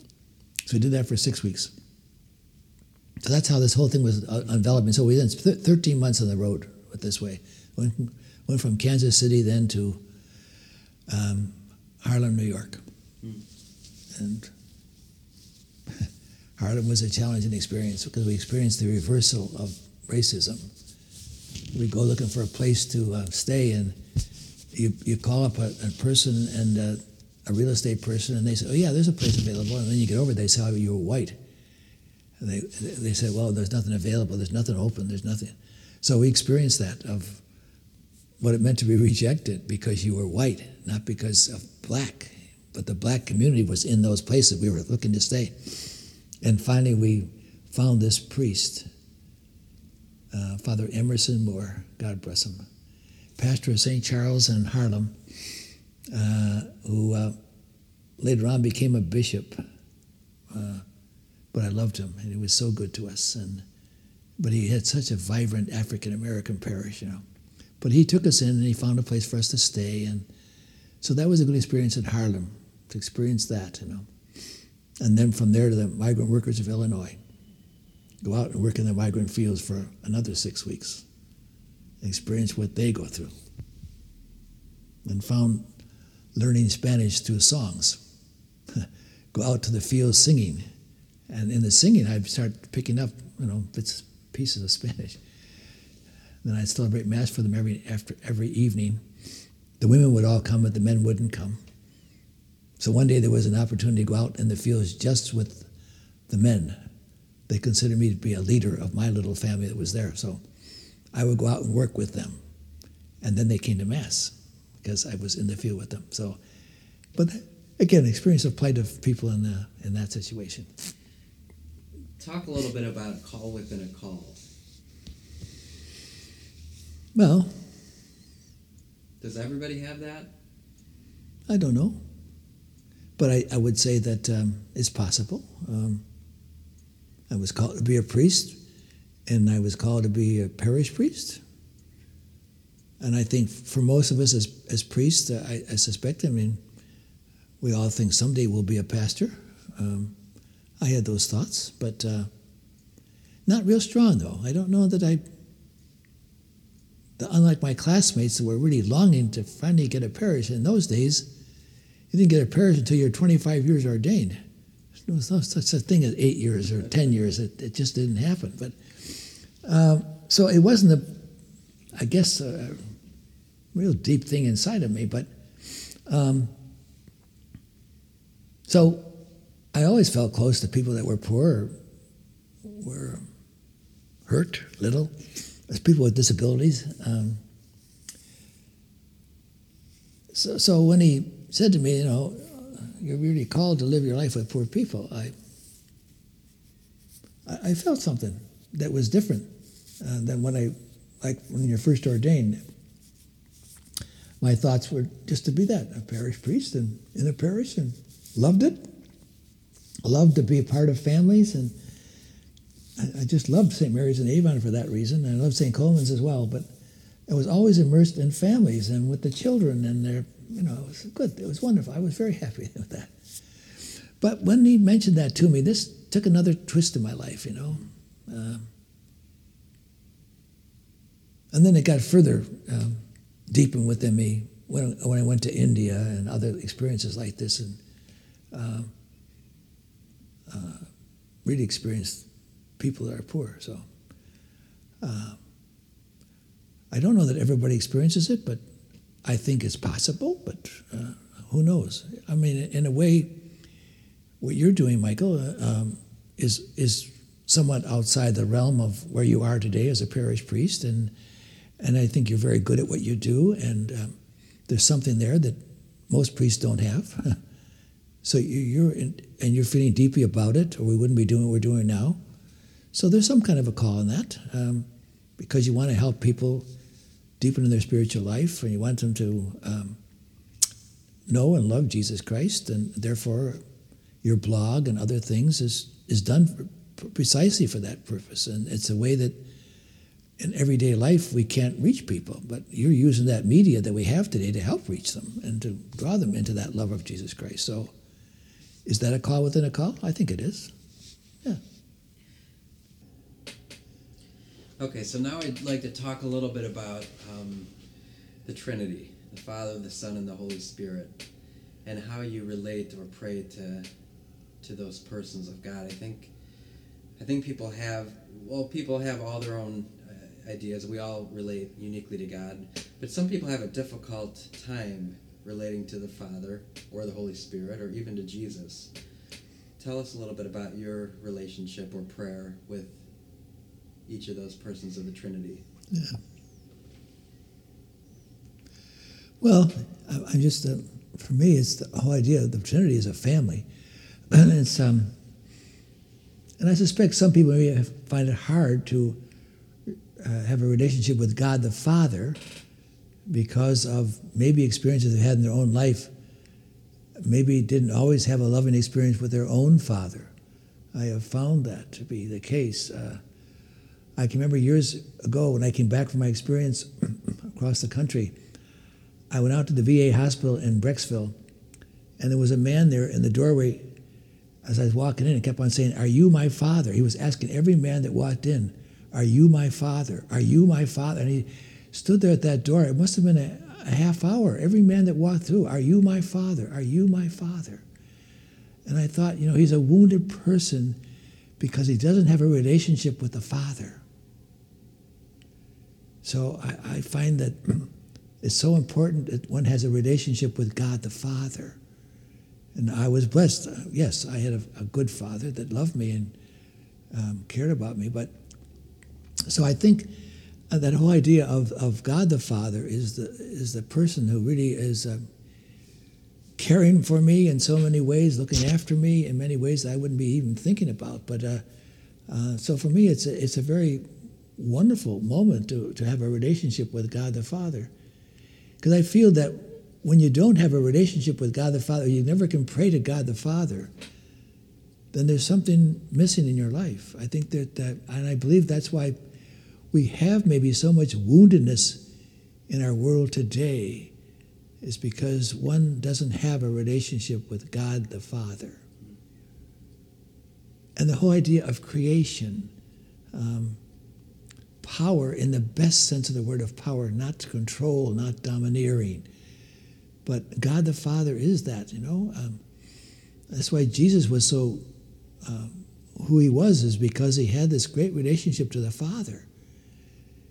So we did that for six weeks. So that's how this whole thing was uh, enveloping. So we then th- 13 months on the road with this way. Went, went from Kansas City then to um, Harlem, New York. And Harlem was a challenging experience because we experienced the reversal of racism. We go looking for a place to uh, stay, and you, you call up a, a person and uh, a real estate person, and they say, "Oh yeah, there's a place available." And then you get over, they say, "Oh, you're white." And they they say, "Well, there's nothing available. There's nothing open. There's nothing." So we experienced that of what it meant to be rejected because you were white, not because of black. But the black community was in those places we were looking to stay. And finally, we found this priest, uh, Father Emerson Moore, God bless him, pastor of St. Charles in Harlem, uh, who uh, later on became a bishop. Uh, but I loved him, and he was so good to us. And but he had such a vibrant African American parish, you know. But he took us in, and he found a place for us to stay, and so that was a good experience in Harlem to experience that, you know. And then from there to the migrant workers of Illinois, go out and work in the migrant fields for another six weeks, experience what they go through, and found learning Spanish through songs. go out to the fields singing and in the singing, I'd start picking up, you know, bits, pieces of Spanish. Then I'd celebrate mass for them every after every evening. The women would all come, but the men wouldn't come. So one day there was an opportunity to go out in the fields just with the men. They considered me to be a leader of my little family that was there. So I would go out and work with them. And then they came to Mass because I was in the field with them. So, but again, experience of plight of people in, the, in that situation talk a little bit about call within a call. Well, does everybody have that? I don't know. But I, I would say that um, it's possible. Um, I was called to be a priest, and I was called to be a parish priest. And I think for most of us as, as priests, I, I suspect, I mean, we all think someday we'll be a pastor. Um, I had those thoughts, but uh, not real strong though. I don't know that I, unlike my classmates who were really longing to finally get a parish in those days, you didn't get a parish until you're 25 years ordained. There was no such a thing as eight years or 10 years. It, it just didn't happen. But uh, so it wasn't a, I guess, a real deep thing inside of me. But um, so I always felt close to people that were poor, were hurt little, as people with disabilities. Um, so, so when he said to me, you know, you're really called to live your life with poor people, I, I felt something that was different uh, than when I, like when you're first ordained. My thoughts were just to be that, a parish priest and in a parish and loved it loved to be a part of families, and I, I just loved St. Mary's and Avon for that reason. I loved St. Colman's as well, but I was always immersed in families and with the children, and their, you know, it was good. It was wonderful. I was very happy with that. But when he mentioned that to me, this took another twist in my life, you know. Um, and then it got further um, deepened within me when, when I went to India and other experiences like this. And um, uh, really experienced people that are poor. So uh, I don't know that everybody experiences it, but I think it's possible. But uh, who knows? I mean, in a way, what you're doing, Michael, uh, um, is is somewhat outside the realm of where you are today as a parish priest, and and I think you're very good at what you do, and um, there's something there that most priests don't have. So you're in, and you're feeling deeply about it, or we wouldn't be doing what we're doing now. So there's some kind of a call in that, um, because you want to help people deepen in their spiritual life, and you want them to um, know and love Jesus Christ, and therefore your blog and other things is is done for, precisely for that purpose, and it's a way that in everyday life we can't reach people, but you're using that media that we have today to help reach them and to draw them into that love of Jesus Christ. So is that a call within a call? I think it is. Yeah. Okay, so now I'd like to talk a little bit about um, the Trinity, the Father, the Son, and the Holy Spirit, and how you relate or pray to to those persons of God. I think I think people have well, people have all their own uh, ideas. We all relate uniquely to God, but some people have a difficult time relating to the Father or the Holy Spirit or even to Jesus. Tell us a little bit about your relationship or prayer with each of those persons of the Trinity. Yeah. Well, I'm just, uh, for me, it's the whole idea of the Trinity is a family. And it's, um, and I suspect some people may find it hard to uh, have a relationship with God the Father because of maybe experiences they've had in their own life maybe didn't always have a loving experience with their own father. I have found that to be the case. Uh, I can remember years ago when I came back from my experience across the country, I went out to the VA hospital in Brecksville, and there was a man there in the doorway as I was walking in and kept on saying, Are you my father? He was asking every man that walked in, Are you my father? Are you my father? And he stood there at that door. It must have been a, a half hour. Every man that walked through, Are you my father? Are you my father? And I thought, you know, he's a wounded person because he doesn't have a relationship with the Father. So I, I find that it's so important that one has a relationship with God the Father. And I was blessed. Yes, I had a, a good father that loved me and um, cared about me. But so I think that whole idea of, of God the Father is the is the person who really is uh, caring for me in so many ways, looking after me in many ways that I wouldn't be even thinking about. But uh, uh, so for me, it's a, it's a very wonderful moment to, to have a relationship with God the Father. Because I feel that when you don't have a relationship with God the Father, you never can pray to God the Father, then there's something missing in your life. I think that, that and I believe that's why we have maybe so much woundedness in our world today, is because one doesn't have a relationship with God the Father. And the whole idea of creation, um, power in the best sense of the word of power, not control, not domineering. But God the Father is that, you know. Um, that's why Jesus was so um, who he was, is because he had this great relationship to the Father.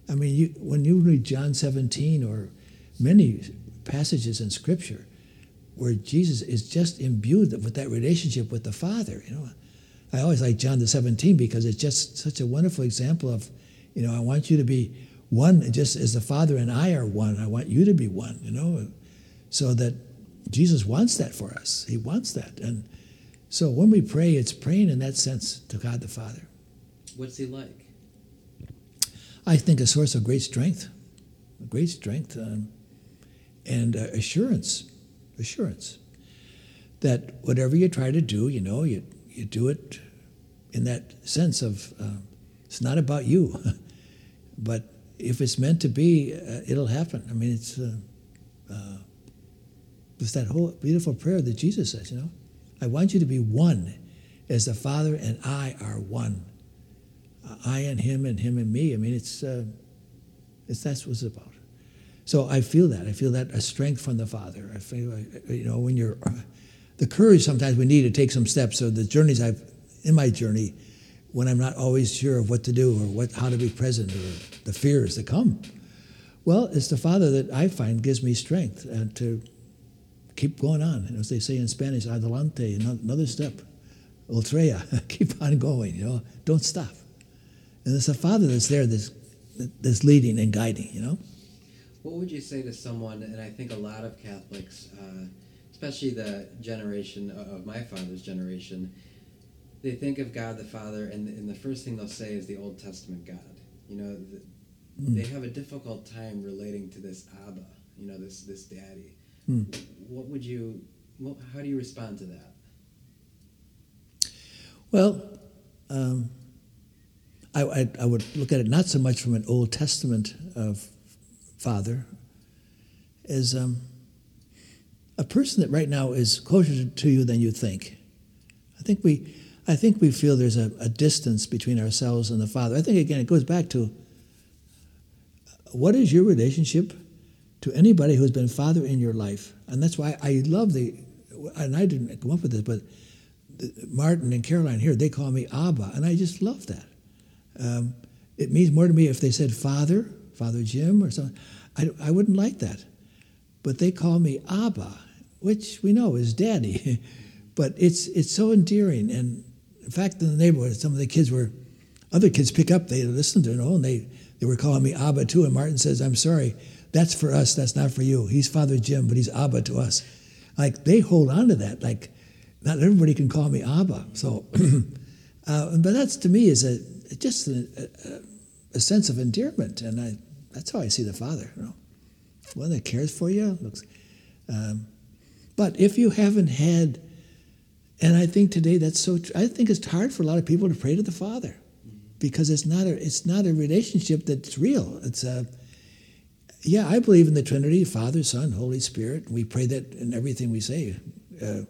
I mean, you, when you read John 17 or many passages in Scripture where Jesus is just imbued with that relationship with the Father, you know. I always like John the 17 because it's just such a wonderful example of you know, I want you to be one, just as the Father and I are one. I want you to be one, you know, so that Jesus wants that for us. He wants that. And so when we pray, it's praying in that sense to God the Father. What's he like? I think a source of great strength, great strength, um, and uh, assurance, assurance that whatever you try to do, you know, you, you do it in that sense of uh, it's not about you. But if it's meant to be, uh, it'll happen. I mean, it's uh, uh, it's that whole beautiful prayer that Jesus says. You know, I want you to be one, as the Father and I are one. I and Him and Him and me. I mean, it's uh, it's that's what it's about. So I feel that. I feel that a strength from the Father. I feel, uh, you know, when you're the courage sometimes we need to take some steps. So the journeys I've in my journey when I'm not always sure of what to do or what, how to be present or the fears that come. Well, it's the Father that I find gives me strength and uh, to keep going on. And as they say in Spanish, adelante, another step, ultreia, keep on going, you know, don't stop. And it's the Father that's there that's, that's leading and guiding, you know. What would you say to someone, and I think a lot of Catholics, uh, especially the generation of my father's generation, they think of God the Father, and, and the first thing they'll say is the Old Testament God. You know, the, mm. they have a difficult time relating to this Abba, you know, this this Daddy. Mm. What would you? What, how do you respond to that? Well, um, I, I, I, would look at it not so much from an Old Testament of father as um, a person that right now is closer to you than you think. I think we I think we feel there's a, a, distance between ourselves and the Father. I think, again, it goes back to what is your relationship to anybody who's been Father in your life? And that's why I love the, and I didn't come up with this, but Martin and Caroline here, they call me Abba, and I just love that. Um, it means more to me if they said Father, Father Jim, or something. I, I wouldn't like that. But they call me Abba, which we know is Daddy. but it's it's so endearing, and in fact, in the neighborhood, some of the kids were, other kids pick up, they listen to it, oh, and they, they were calling me Abba too. And Martin says, I'm sorry, that's for us, that's not for you. He's Father Jim, but he's Abba to us. Like, they hold on to that. Like, not everybody can call me Abba. So, uh, but that's to me is a just a, a, a, sense of endearment, and I, that's how I see the Father. You know, one that cares for you, looks. Um, But if you haven't had, and I think today that's so, I think it's hard for a lot of people to pray to the Father because it's not a, it's not a relationship that's real. It's a, yeah, I believe in the Trinity, Father, Son, Holy Spirit. We pray that in everything we say. Uh,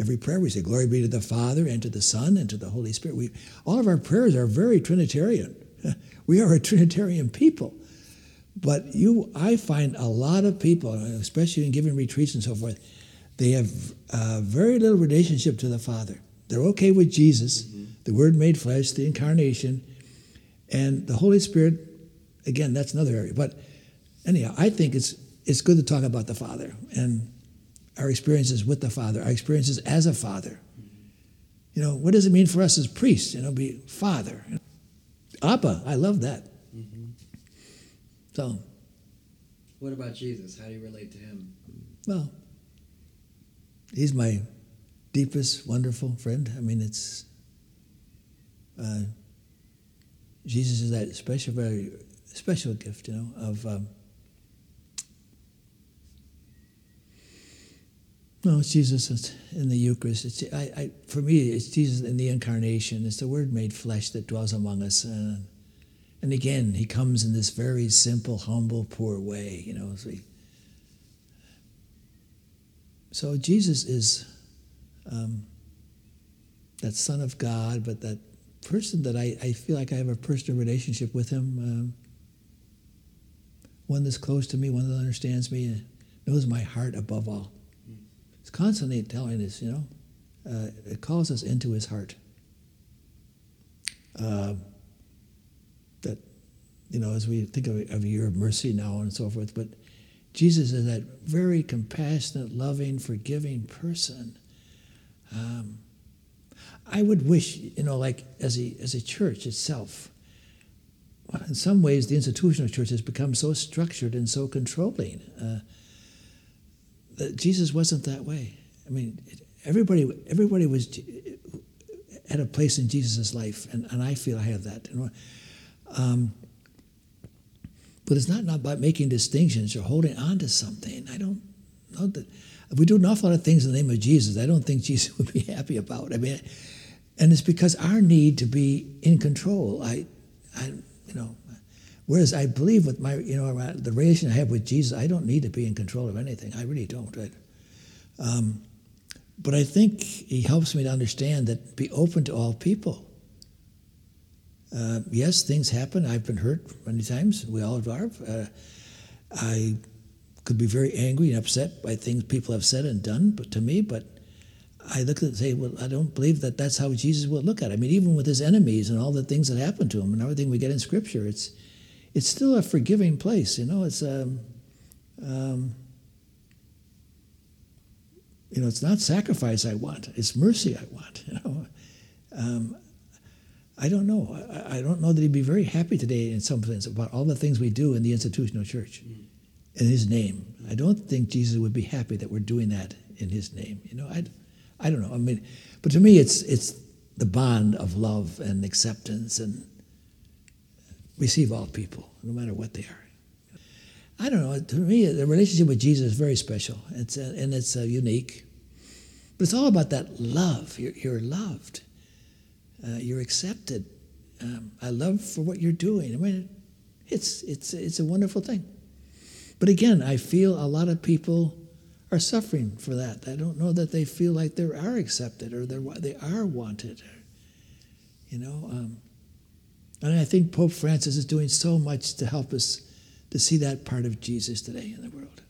every prayer we say, Glory be to the Father, and to the Son, and to the Holy Spirit. We, all of our prayers are very Trinitarian. we are a Trinitarian people. But you, I find a lot of people, especially in giving retreats and so forth, they have uh, very little relationship to the Father. They're okay with Jesus, mm-hmm. the Word made flesh, the incarnation, and the Holy Spirit. Again, that's another area. But anyhow, I think it's it's good to talk about the Father and our experiences with the Father, our experiences as a father. You know, what does it mean for us as priests? You know, be father. Abba, I love that. Mm-hmm. So. What about Jesus? How do you relate to him? Well, he's my deepest, wonderful friend. I mean, it's. Uh, Jesus is that special, very special gift, you know, of um, no, it's Jesus in the Eucharist. It's, I, I, for me, it's Jesus in the Incarnation. It's the Word made flesh that dwells among us. And again, He comes in this very simple, humble, poor way. You know, so, so Jesus is um, that Son of God, but that person that I, I feel like I have a personal relationship with Him. Um, one that's close to me, one that understands me, and knows my heart above all. It's constantly telling us, you know, uh, it calls us into his heart. Uh, that, you know, as we think of, of a year of mercy now and so forth, but Jesus is that very compassionate, loving, forgiving person. Um, I would wish, you know, like as a, as a church itself, in some ways, the institutional church has become so structured and so controlling. Uh, that Jesus wasn't that way. I mean, everybody, everybody was had a place in Jesus' life, and, and I feel I have that. Um, but it's not, not about making distinctions or holding on to something. I don't know that. If we do an awful lot of things in the name of Jesus, I don't think Jesus would be happy about. I mean, and it's because our need to be in control. I, I, you know, Whereas I believe with my, you know, the relation I have with Jesus, I don't need to be in control of anything. I really don't. Um, but I think he helps me to understand that be open to all people. Uh, yes, things happen. I've been hurt many times. We all are. Uh, I could be very angry and upset by things people have said and done, but to me. But I look at it and say, well, I don't believe that that's how Jesus would look at it. I mean, even with his enemies and all the things that happened to him and everything we get in Scripture, it's it's still a forgiving place. You know, it's um, um, you know, it's not sacrifice I want; it's mercy I want. You know, um, I don't know. I, I, don't know that he'd be very happy today in some sense about all the things we do in the institutional church mm. in his name. I don't think Jesus would be happy that we're doing that in his name. You know, I, I don't know. I mean, but to me, it's it's the bond of love and acceptance and receive all people, no matter what they are. I don't know. To me, the relationship with Jesus is very special. It's uh, and it's uh, unique. But it's all about that love. You're, you're loved. Uh, you're accepted. Um, I love for what you're doing. I mean, it's it's it's a wonderful thing. But again, I feel a lot of people are suffering for that. I don't know that they feel like they are accepted or they're, they are wanted. You know, um, and I think Pope Francis is doing so much to help us to see that part of Jesus today in the world.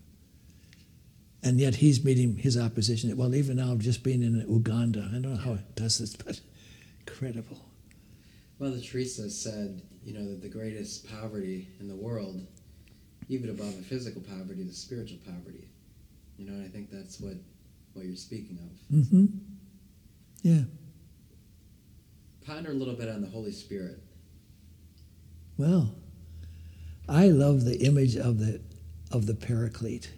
And yet he's meeting his opposition. Well, even now, just being in Uganda, I don't know how it does this, but incredible. Mother Teresa said, you know, that the greatest poverty in the world, even above the physical poverty, is spiritual poverty. You know, and I think that's what what you're speaking of. Mm-hmm. Yeah. Ponder a little bit on the Holy Spirit. Well, I love the image of the, of the paraclete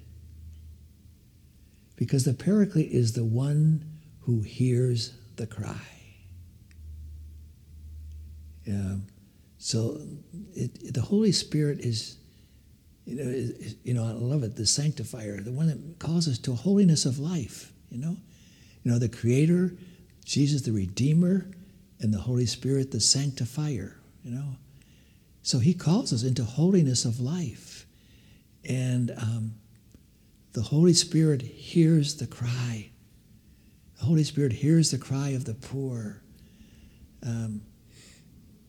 because the paraclete is the one who hears the cry. Yeah. So it, the Holy Spirit is, You know, it- it- you know, I love it. The sanctifier, the one that calls us to holiness of life. You know, you know, the Creator, Jesus, the Redeemer, and the Holy Spirit, the sanctifier. You know, so He calls us into holiness of life, and um, the Holy Spirit hears the cry. The Holy Spirit hears the cry of the poor. Um,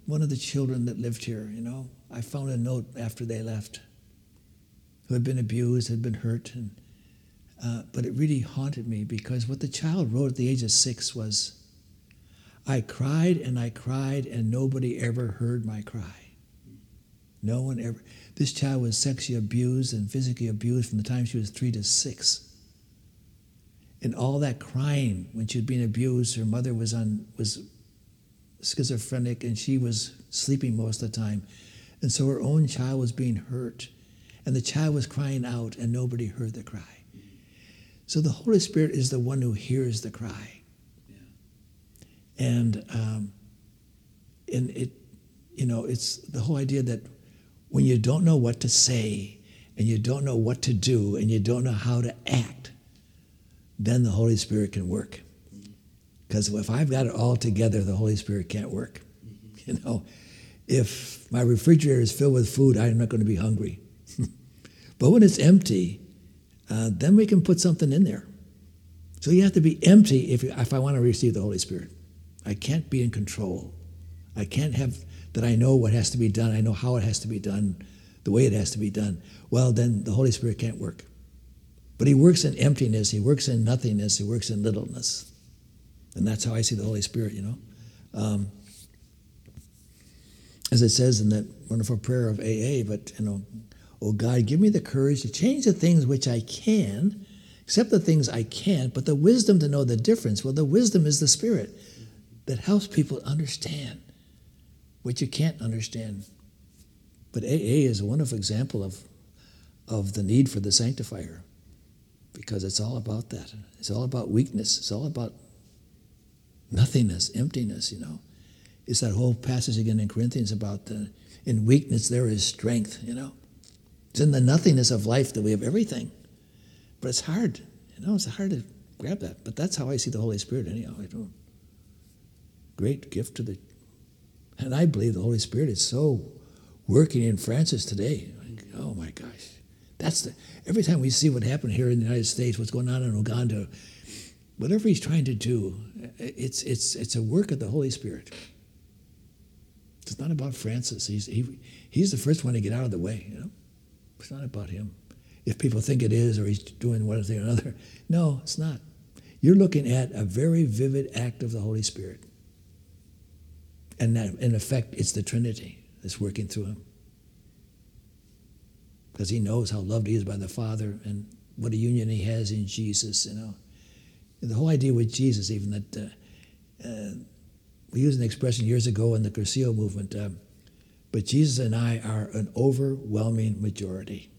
one of the children that lived here, you know, I found a note after they left who had been abused, had been hurt, and uh, but it really haunted me because what the child wrote at the age of six was, "I cried and I cried and nobody ever heard my cry. No one ever." This child was sexually abused and physically abused from the time she was three to six. And all that crying when she had been abused, her mother was on was schizophrenic and she was sleeping most of the time. And so her own child was being hurt. And the child was crying out and nobody heard the cry. So the Holy Spirit is the one who hears the cry. And um, and it you know, it's the whole idea that when you don't know what to say and you don't know what to do and you don't know how to act, then the Holy Spirit can work. Because if I've got it all together, the Holy Spirit can't work. You know, if my refrigerator is filled with food, I'm not going to be hungry. but when it's empty, uh, then we can put something in there. So you have to be empty if, you, if I want to receive the Holy Spirit. I can't be in control. I can't have that I know what has to be done. I know how it has to be done, the way it has to be done. Well, then the Holy Spirit can't work. But He works in emptiness. He works in nothingness. He works in littleness. And that's how I see the Holy Spirit, you know. Um, as it says in that wonderful prayer of AA, but, you know, oh God, give me the courage to change the things which I can, accept the things I can't, but the wisdom to know the difference. Well, the wisdom is the Spirit that helps people understand what you can't understand. But AA is a wonderful example of, of the need for the sanctifier because it's all about that. It's all about weakness. It's all about nothingness, emptiness, you know. It's that whole passage again in Corinthians about the, in weakness there is strength, you know. It's in the nothingness of life that we have everything. But it's hard, you know, it's hard to grab that. But that's how I see the Holy Spirit, anyhow. I don't. Great gift to the. And I believe the Holy Spirit is so working in Francis today. Oh my gosh. That's the. Every time we see what happened here in the United States, what's going on in Uganda, whatever he's trying to do, it's, it's, it's a work of the Holy Spirit. It's not about Francis. He's, he, he's the first one to get out of the way, you know. It's not about him. If people think it is or he's doing one thing or another, no, it's not. You're looking at a very vivid act of the Holy Spirit. And that, in effect, it's the Trinity that's working through him. Because he knows how loved he is by the Father and what a union he has in Jesus, you know. The whole idea with Jesus, even that uh, uh, we used an expression years ago in the Cursillo movement, uh, but Jesus and I are an overwhelming majority.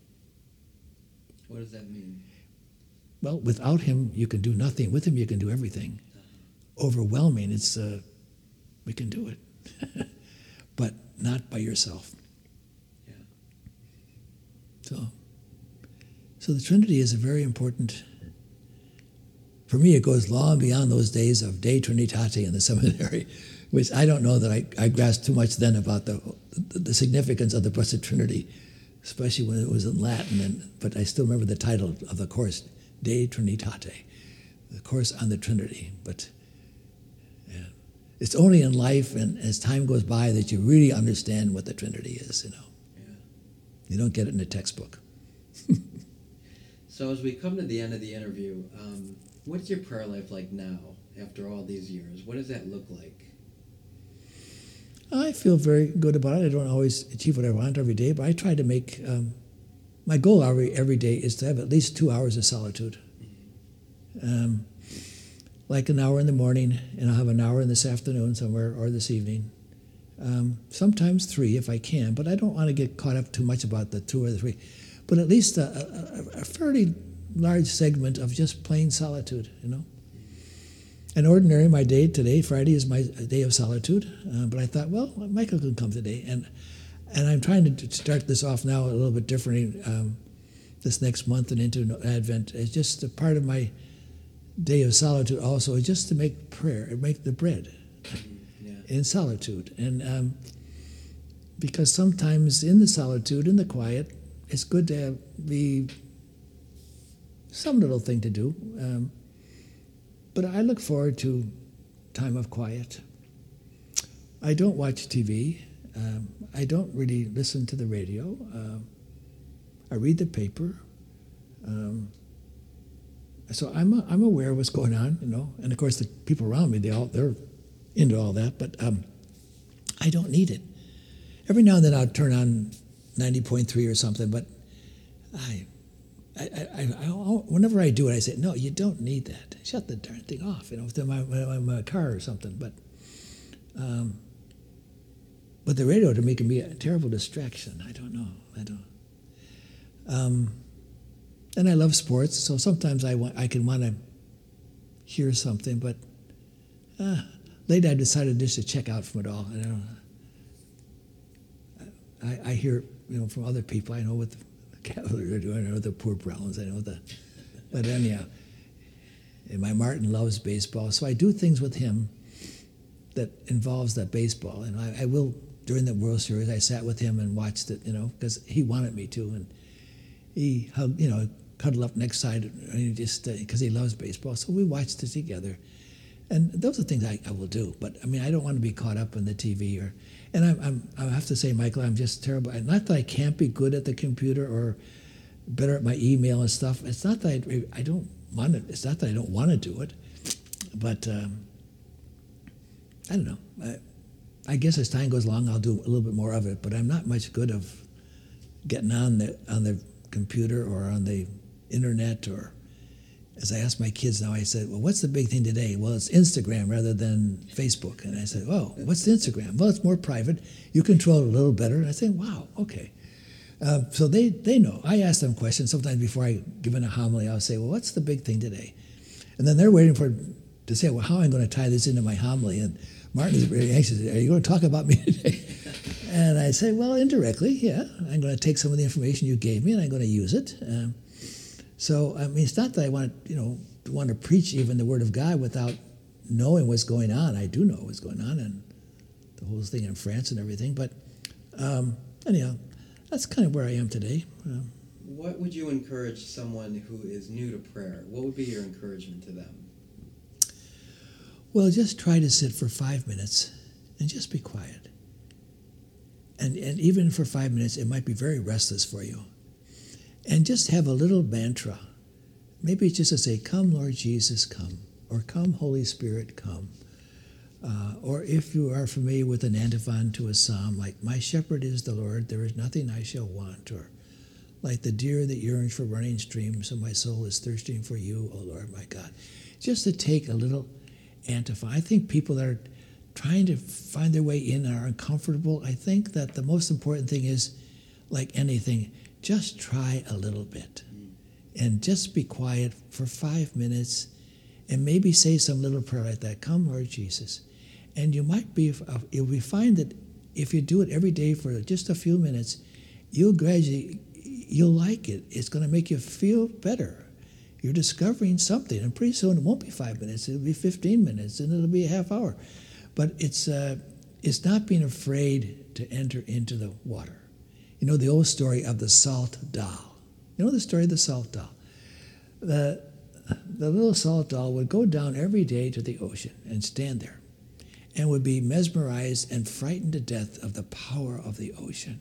What does that mean? Well, without him, you can do nothing. With him, you can do everything. Overwhelming, it's, uh, we can do it. but not by yourself. Yeah. So, so the Trinity is a very important. For me, it goes long beyond those days of De Trinitate in the seminary, which I don't know that I, I grasped too much then about the, the, the significance of the Blessed Trinity, especially when it was in Latin. And, but I still remember the title of the course, De Trinitate, the course on the Trinity. But yeah, it's only in life and as time goes by that you really understand what the Trinity is, you know. Yeah. You don't get it in a textbook. So as we come to the end of the interview, um, what's your prayer life like now after all these years? What does that look like? I feel very good about it. I don't always achieve what I want every day, but I try to make um, my goal every, every day is to have at least two hours of solitude. Um, like an hour in the morning, and I'll have an hour in this afternoon somewhere or this evening. Um, sometimes three if I can, but I don't want to get caught up too much about the two or the three. But at least a, a, a fairly large segment of just plain solitude, you know. And ordinary, my day today, Friday, is my day of solitude. Uh, but I thought, well, Michael can come today, and and I'm trying to start this off now a little bit differently um, this next month and into Advent. It's just a part of my day of solitude also is just to make prayer and make the bread Yeah. in solitude. And um, because sometimes in the solitude, in the quiet, it's good to have, be some little thing to do. Um, but I look forward to time of quiet. I don't watch TV. Um, I don't really listen to the radio. Um I read the paper. Um, so I'm, I'm aware of what's going on, you know. And of course, the people around me, they all, they're into all that. But um, I don't need it. Every now and then I'll turn on 90.3 or something, but I, I, I, I, whenever I do it, I say, no, you don't need that. Shut the darn thing off, you know, if my, my, my car or something. But, um, but the radio to me can be a terrible distraction. I don't know. I don't. Um, and I love sports, so sometimes I, want, I can want to hear something, but uh, lately I've decided just to check out from it all. I. I, I hear you know from other people. I know what the Cavaliers doing. I know the poor Browns. I know the. But anyhow, and my Martin loves baseball, so I do things with him that involves that baseball, and I, I will during the World Series. I sat with him and watched it, you know, because he wanted me to, and he hugged, you know, cuddled up next side, and he just because uh, he loves baseball. So we watched it together, and those are things I, I, will do. But I mean, I don't want to be caught up in the TV or. And I'm, I'm, I have to say, Michael, I'm just terrible. Not that I can't be good at the computer or better at my email and stuff. It's not that I, I don't want to. It's not that I don't want to do it, but um, I don't know. I, I guess as time goes along, I'll do a little bit more of it. But I'm not much good of getting on the on the computer or on the internet or as I asked my kids now, I said, Well, what's the big thing today? Well, it's Instagram rather than Facebook. And I said, Oh, what's Instagram? Well, it's more private. You control it a little better. And I say, Wow, okay. Uh, so they, they know. I ask them questions. Sometimes before I give in a homily, I'll say, Well, what's the big thing today? And then they're waiting for to say, Well, how am I going to tie this into my homily? And Martin is very anxious. Are you going to talk about me today? and I say, Well, indirectly, yeah. I'm going to take some of the information you gave me and I'm going to use it. Um, so I mean, it's not that I want you know want to preach even the word of God without knowing what's going on. I do know what's going on and the whole thing in France and everything. But um, anyhow, that's kind of where I am today. Um, what would you encourage someone who is new to prayer? What would be your encouragement to them? Well, just try to sit for five minutes and just be quiet. And, and even for five minutes, it might be very restless for you and just have a little mantra. Maybe just to say, Come, Lord Jesus, come, or Come, Holy Spirit, come. Uh, or if you are familiar with an antiphon to a psalm, like, My shepherd is the Lord, there is nothing I shall want, or like the deer that yearns for running streams, so my soul is thirsting for you, O Lord my God. Just to take a little antiphon. I think people that are trying to find their way in are uncomfortable. I think that the most important thing is, like anything, just try a little bit and just be quiet for five minutes and maybe say some little prayer like that. Come lord jesus. And you might be you'll be find that if you do it every day for just a few minutes you'll gradually you'll like it. It's going to make you feel better. You're discovering something and pretty soon it won't be five minutes it'll be 15 minutes and it'll be a half hour. But it's uh, it's not being afraid to enter into the water you know the old story of the salt doll. You know the story of the salt doll? The, the little salt doll would go down every day to the ocean and stand there and would be mesmerized and frightened to death of the power of the ocean.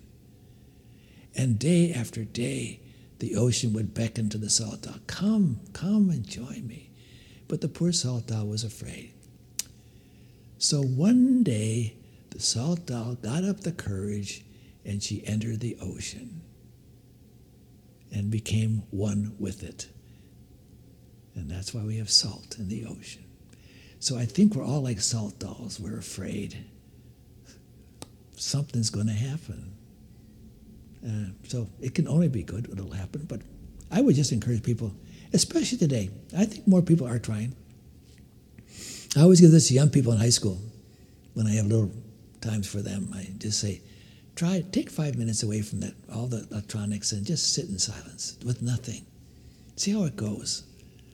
And day after day, the ocean would beckon to the salt doll, Come, come and join me. But the poor salt doll was afraid. So one day, the salt doll got up the courage and she entered the ocean and became one with it. And that's why we have salt in the ocean. So I think we're all like salt dolls. We're afraid something's going to happen. Uh, so it can only be good it'll happen. But I would just encourage people, especially today. I think more people are trying. I always give this to young people in high school when I have little times for them. I just say, try take five minutes away from that all the electronics and just sit in silence with nothing. See how it goes.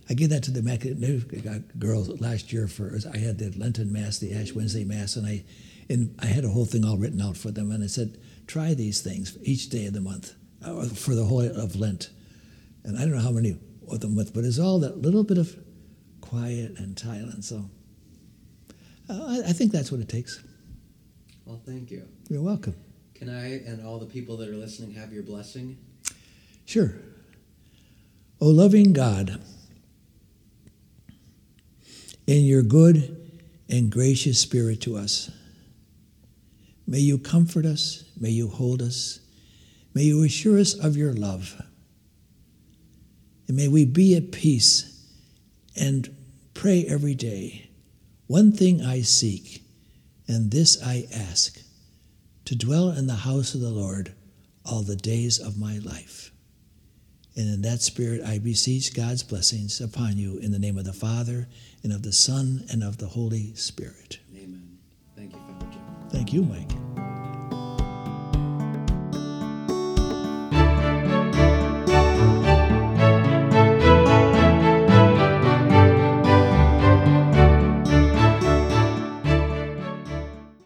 I gave that to the Mac- girls last year for I had the Lenten Mass, the Ash Wednesday Mass, and I and I had a whole thing all written out for them, and I said, try these things each day of the month uh, for the whole of Lent. And I don't know how many of them with, but it's all that little bit of quiet and silence. So uh, I, I think that's what it takes. Well, thank you. You're welcome. Can I and all the people that are listening have your blessing? Sure. O loving God, in your good and gracious spirit to us, may you comfort us, may you hold us, may you assure us of your love, and may we be at peace and pray every day. One thing I seek, and this I ask to dwell in the house of the Lord all the days of my life. And in that spirit, I beseech God's blessings upon you in the name of the Father, and of the Son, and of the Holy Spirit. Amen. Thank you, Father John. Thank you, Mike.